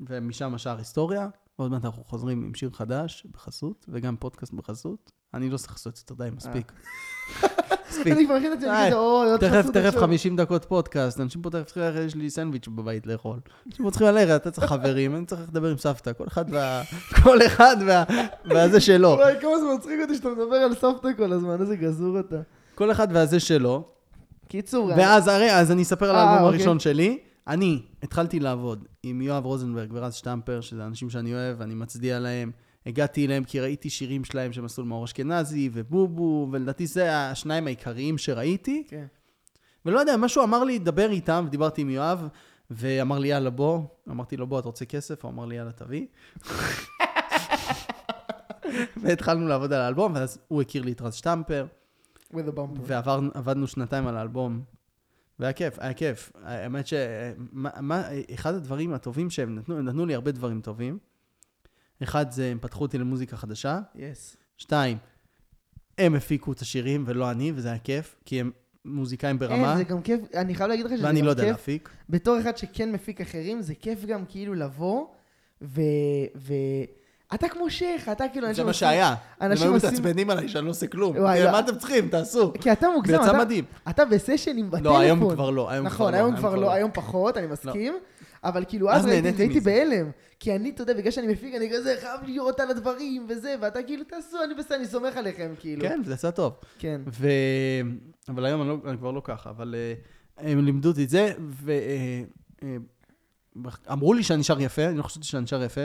ומשם השאר היסטוריה. ועוד מעט אנחנו חוזרים עם שיר חדש בחסות, וגם פודקאסט בחסות. אני לא צריך לעשות יותר די, מספיק. מספיק. אני כבר מכין את זה. כזה, אוי, עוד תכף, חסות תכף עכשיו. 50 דקות פודקאסט, אנשים פה תכף צריכים ללכת, יש לי סנדוויץ' בבית לאכול. אנשים פה צריכים ללכת, אתה צריך חברים, אני צריך לדבר עם סבתא, כל אחד וה... כל אחד וה... והזה שלו. וואי, כמה זה מצחיק אותי שאתה מדבר על סבתא כל הזמן, איזה גזור אתה. כל אחד והזה שלו. קיצור, ואז, הרי, אז אני אספר על אה, האלבום אוקיי. הראשון שלי. אני התחלתי לעבוד עם יואב רוזנברג ורז שטמפר, שזה אנשים שאני אוהב, אני מצדיע להם. הגעתי אליהם כי ראיתי שירים שלהם של מסלול מאור אשכנזי ובובו, ולדעתי זה השניים העיקריים שראיתי. כן. ולא יודע, משהו אמר לי, דבר איתם, ודיברתי עם יואב, ואמר לי, יאללה, בוא. אמרתי לו, בוא, אתה רוצה כסף? הוא אמר לי, יאללה, תביא. והתחלנו לעבוד על האלבום, ואז הוא הכיר לי את רז שטמפר, with a bumper. ועבדנו שנתיים על האלבום. והיה כיף, היה כיף. האמת שאחד הדברים הטובים שהם נתנו, הם נתנו לי הרבה דברים טובים. אחד זה, הם פתחו אותי למוזיקה חדשה. יס. שתיים, הם הפיקו את השירים ולא אני, וזה היה כיף, כי הם מוזיקאים ברמה, אין, זה גם כיף, אני חייב להגיד לך שזה ואני גם לא יודע כיף. להפיק. בתור אחד שכן מפיק אחרים, זה כיף גם כאילו לבוא, ו... ו... אתה כמו שייח, אתה כאילו... זה מה שהיה. הם היו מתעצבנים עליי שאני לא עושה כלום. אה, לא. מה אתם צריכים? תעשו. כי אתה זה מוגזם, יצא אתה, מדהים. אתה בסשנים בטלפון. לא, היום כבר לא, נכון, לא. היום כבר לא, היום פחות, אני מסכים. אבל כאילו, אז הייתי. בהלם. כי אני, אתה יודע, בגלל שאני מפיק, אני כזה חייב לראות על הדברים וזה, ואתה כאילו, תעשו, אני בסדר, אני סומך עליכם, כאילו. כן, זה יצא טוב. כן. ו... אבל היום אני, לא, אני כבר לא ככה, אבל... אה, הם לימדו אותי את זה, ואמרו לי שאני שר יפה, אני לא חשבתי שאני שר יפה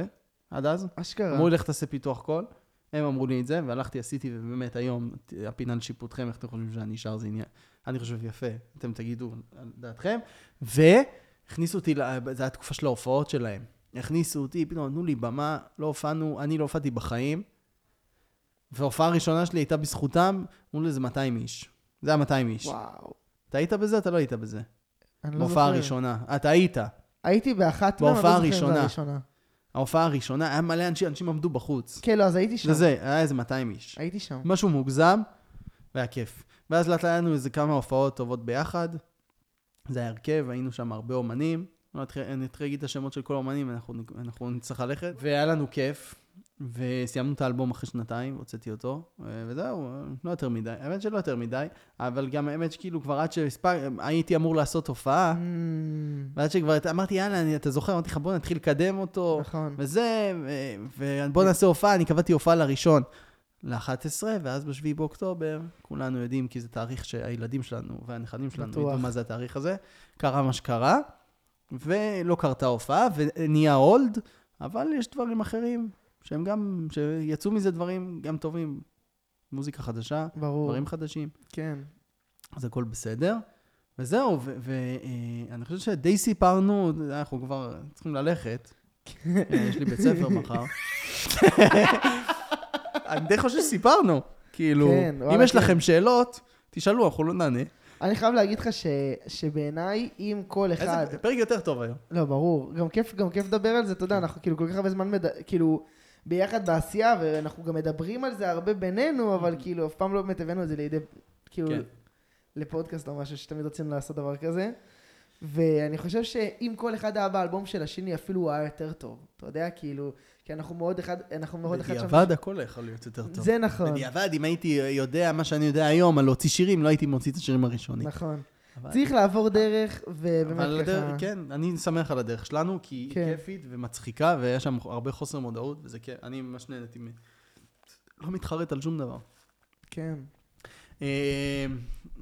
עד אז. אשכרה. אמרו לי, לך תעשה פיתוח קול. הם אמרו לי את זה, והלכתי, עשיתי, ובאמת היום, הפינה לשיפוטכם, איך אתם חושבים שאני שר, זה עניין, אני חושב יפה, אתם תגידו על דעתכם. והכניסו אותי, זו הייתה תקופה של ההופעות שלהם. הכניסו אותי, פתאום נתנו לי במה, לא הופענו, אני לא הופעתי בחיים. וההופעה הראשונה שלי הייתה בזכותם, אמרו לי, זה 200 איש. זה היה 200 איש. וואו. אתה היית בזה? אתה לא היית בזה. אני לא בהופעה זוכר. הראשונה. אתה היית. הייתי באחת מהם, בהופעה אבל לא זוכר אם זו הראשונה. ההופעה הראשונה, היה מלא אנשים, אנשים עמדו בחוץ. כן, לא, אז הייתי שם. זה זה, היה איזה 200 איש. הייתי שם. משהו מוגזם, והיה כיף. ואז לאט לאט היה לנו איזה כמה הופעות טובות ביחד. זה היה הרכב, היינו שם הרבה אומנים. לא אני אתחיל להגיד את השמות של כל האומנים, אנחנו, אנחנו נצטרך ללכת. והיה לנו כיף, וסיימנו את האלבום אחרי שנתיים, הוצאתי אותו, וזהו, לא יותר מדי. האמת שלא יותר מדי, אבל גם האמת שכאילו כבר עד שהספק, הייתי אמור לעשות הופעה, Mm, ועד שכבר אמרתי, יאללה, אני, אתה זוכר, אמרתי לך, בוא נתחיל לקדם אותו. נכון. וזה, ובוא נעשה הופעה, אני קבעתי הופעה לראשון, ל-11, ואז ב-7 באוקטובר, כולנו יודעים, כי זה תאריך שהילדים שלנו והנכדים שלנו בטוח. ידעו מה זה התאריך הזה, קרה מה שקרה, ולא קרתה הופעה, ונהיה הולד, אבל יש דברים אחרים, שהם גם, שיצאו מזה דברים גם טובים. מוזיקה חדשה, ברור. דברים חדשים, כן. אז הכל בסדר. וזהו, ואני חושב שדי סיפרנו, אנחנו כבר צריכים ללכת. אה, יש לי בית ספר מחר. אני די חושב שסיפרנו. כאילו, כן, אם יש כן. לכם שאלות, תשאלו, אנחנו לא נענה. אני חייב להגיד לך ש- שבעיניי, אם כל אחד... איזה פרק יותר טוב היום. לא, ברור. גם כיף, גם כיף לדבר על זה, אתה יודע, אנחנו כאילו כל כך הרבה זמן, מד... כאילו, ביחד בעשייה, ואנחנו גם מדברים על זה הרבה בינינו, אבל כאילו, אף פעם לא באמת הבאנו את זה לידי, כאילו, כן. לפודקאסט או משהו שתמיד רצינו לעשות דבר כזה. ואני חושב שאם כל אחד היה באלבום של השני, אפילו הוא היה יותר טוב. אתה יודע, כאילו, כי אנחנו מאוד אחד, אנחנו מאוד אחד שם. בדיעבד הכל יכול להיות יותר טוב. זה נכון, בדיעבד, אם הייתי יודע מה שאני יודע היום על להוציא שירים, לא הייתי מוציא את השירים הראשונים. נכון. אבל- צריך לעבור דרך, אבל ובאמת הדרך, ככה... כן, אני שמח על הדרך שלנו, כי היא כן. כיפית ומצחיקה, והיה שם הרבה חוסר מודעות, וזה כיף. אני ממש נהניתי מ... לא מתחרט על שום דבר. כן.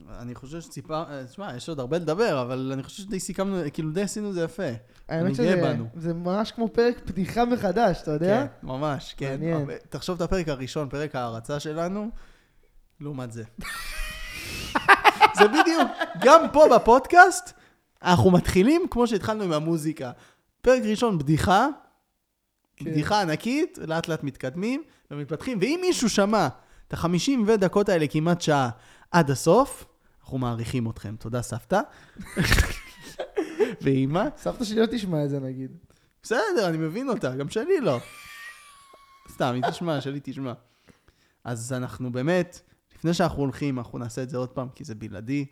אה, אני חושב שציפה, אה, תשמע, יש עוד הרבה לדבר, אבל אני חושב שדי סיכמנו, כאילו די עשינו את זה יפה. האמת שזה בנו. זה ממש כמו פרק פתיחה מחדש, אתה יודע? כן, ממש, כן. מעניין. תחשוב את הפרק הראשון, פרק ההערצה שלנו, לעומת זה. זה בדיוק, גם פה בפודקאסט, אנחנו מתחילים כמו שהתחלנו עם המוזיקה. פרק ראשון, בדיחה, כן. בדיחה ענקית, לאט לאט מתקדמים ומתפתחים, ואם מישהו שמע את החמישים ודקות האלה כמעט שעה עד הסוף, אנחנו מעריכים אתכם. תודה, סבתא. ואימא? סבתא שלי לא תשמע את זה נגיד. בסדר, אני מבין אותה, גם שלי לא. סתם, היא תשמע, שלי תשמע. אז אנחנו באמת, לפני שאנחנו הולכים, אנחנו נעשה את זה עוד פעם, כי זה בלעדי.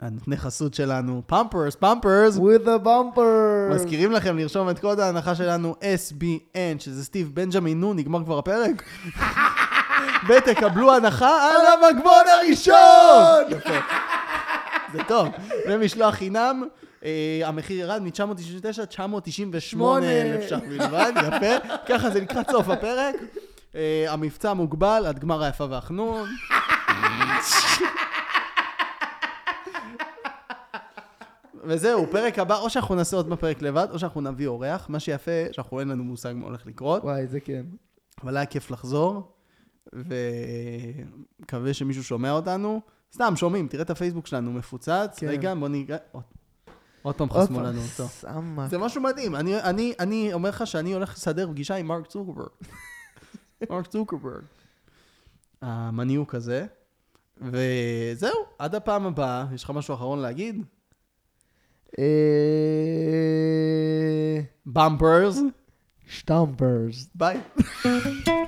הנותני חסות שלנו, פמפרס, פמפרס. with a bumper. מזכירים לכם לרשום את קוד ההנחה שלנו SBN, שזה סטיב בנג'מין, נו, נגמר כבר הפרק? ותקבלו הנחה על המגבון הראשון! יפה. זה טוב. ומשלוח חינם, אה, המחיר ירד מ-999, 998 אלף ש"ח בלבד, יפה. ככה זה לקראת סוף הפרק. אה, המבצע מוגבל עד גמר היפה והחנון. וזהו, פרק הבא, או שאנחנו נעשה עוד בפרק לבד, או שאנחנו נביא אורח. מה שיפה, שאנחנו אין לנו מושג מה הולך לקרות, וואי, זה כן. אבל היה כיף לחזור, ומקווה שמישהו שומע אותנו. סתם, שומעים, תראה את הפייסבוק שלנו מפוצץ. כן. רגע, בוא ניגע... עוד- עוד פעם עוד חסמו פעם, לנו אותו. סמק. זה משהו מדהים. אני, אני, אני אומר לך שאני הולך לסדר פגישה עם מרק צוקרברג. מרק צוקרברג. המניוק הזה. וזהו, עד הפעם הבאה, יש לך משהו אחרון להגיד? אה, במפרס. שטמפרס. ביי.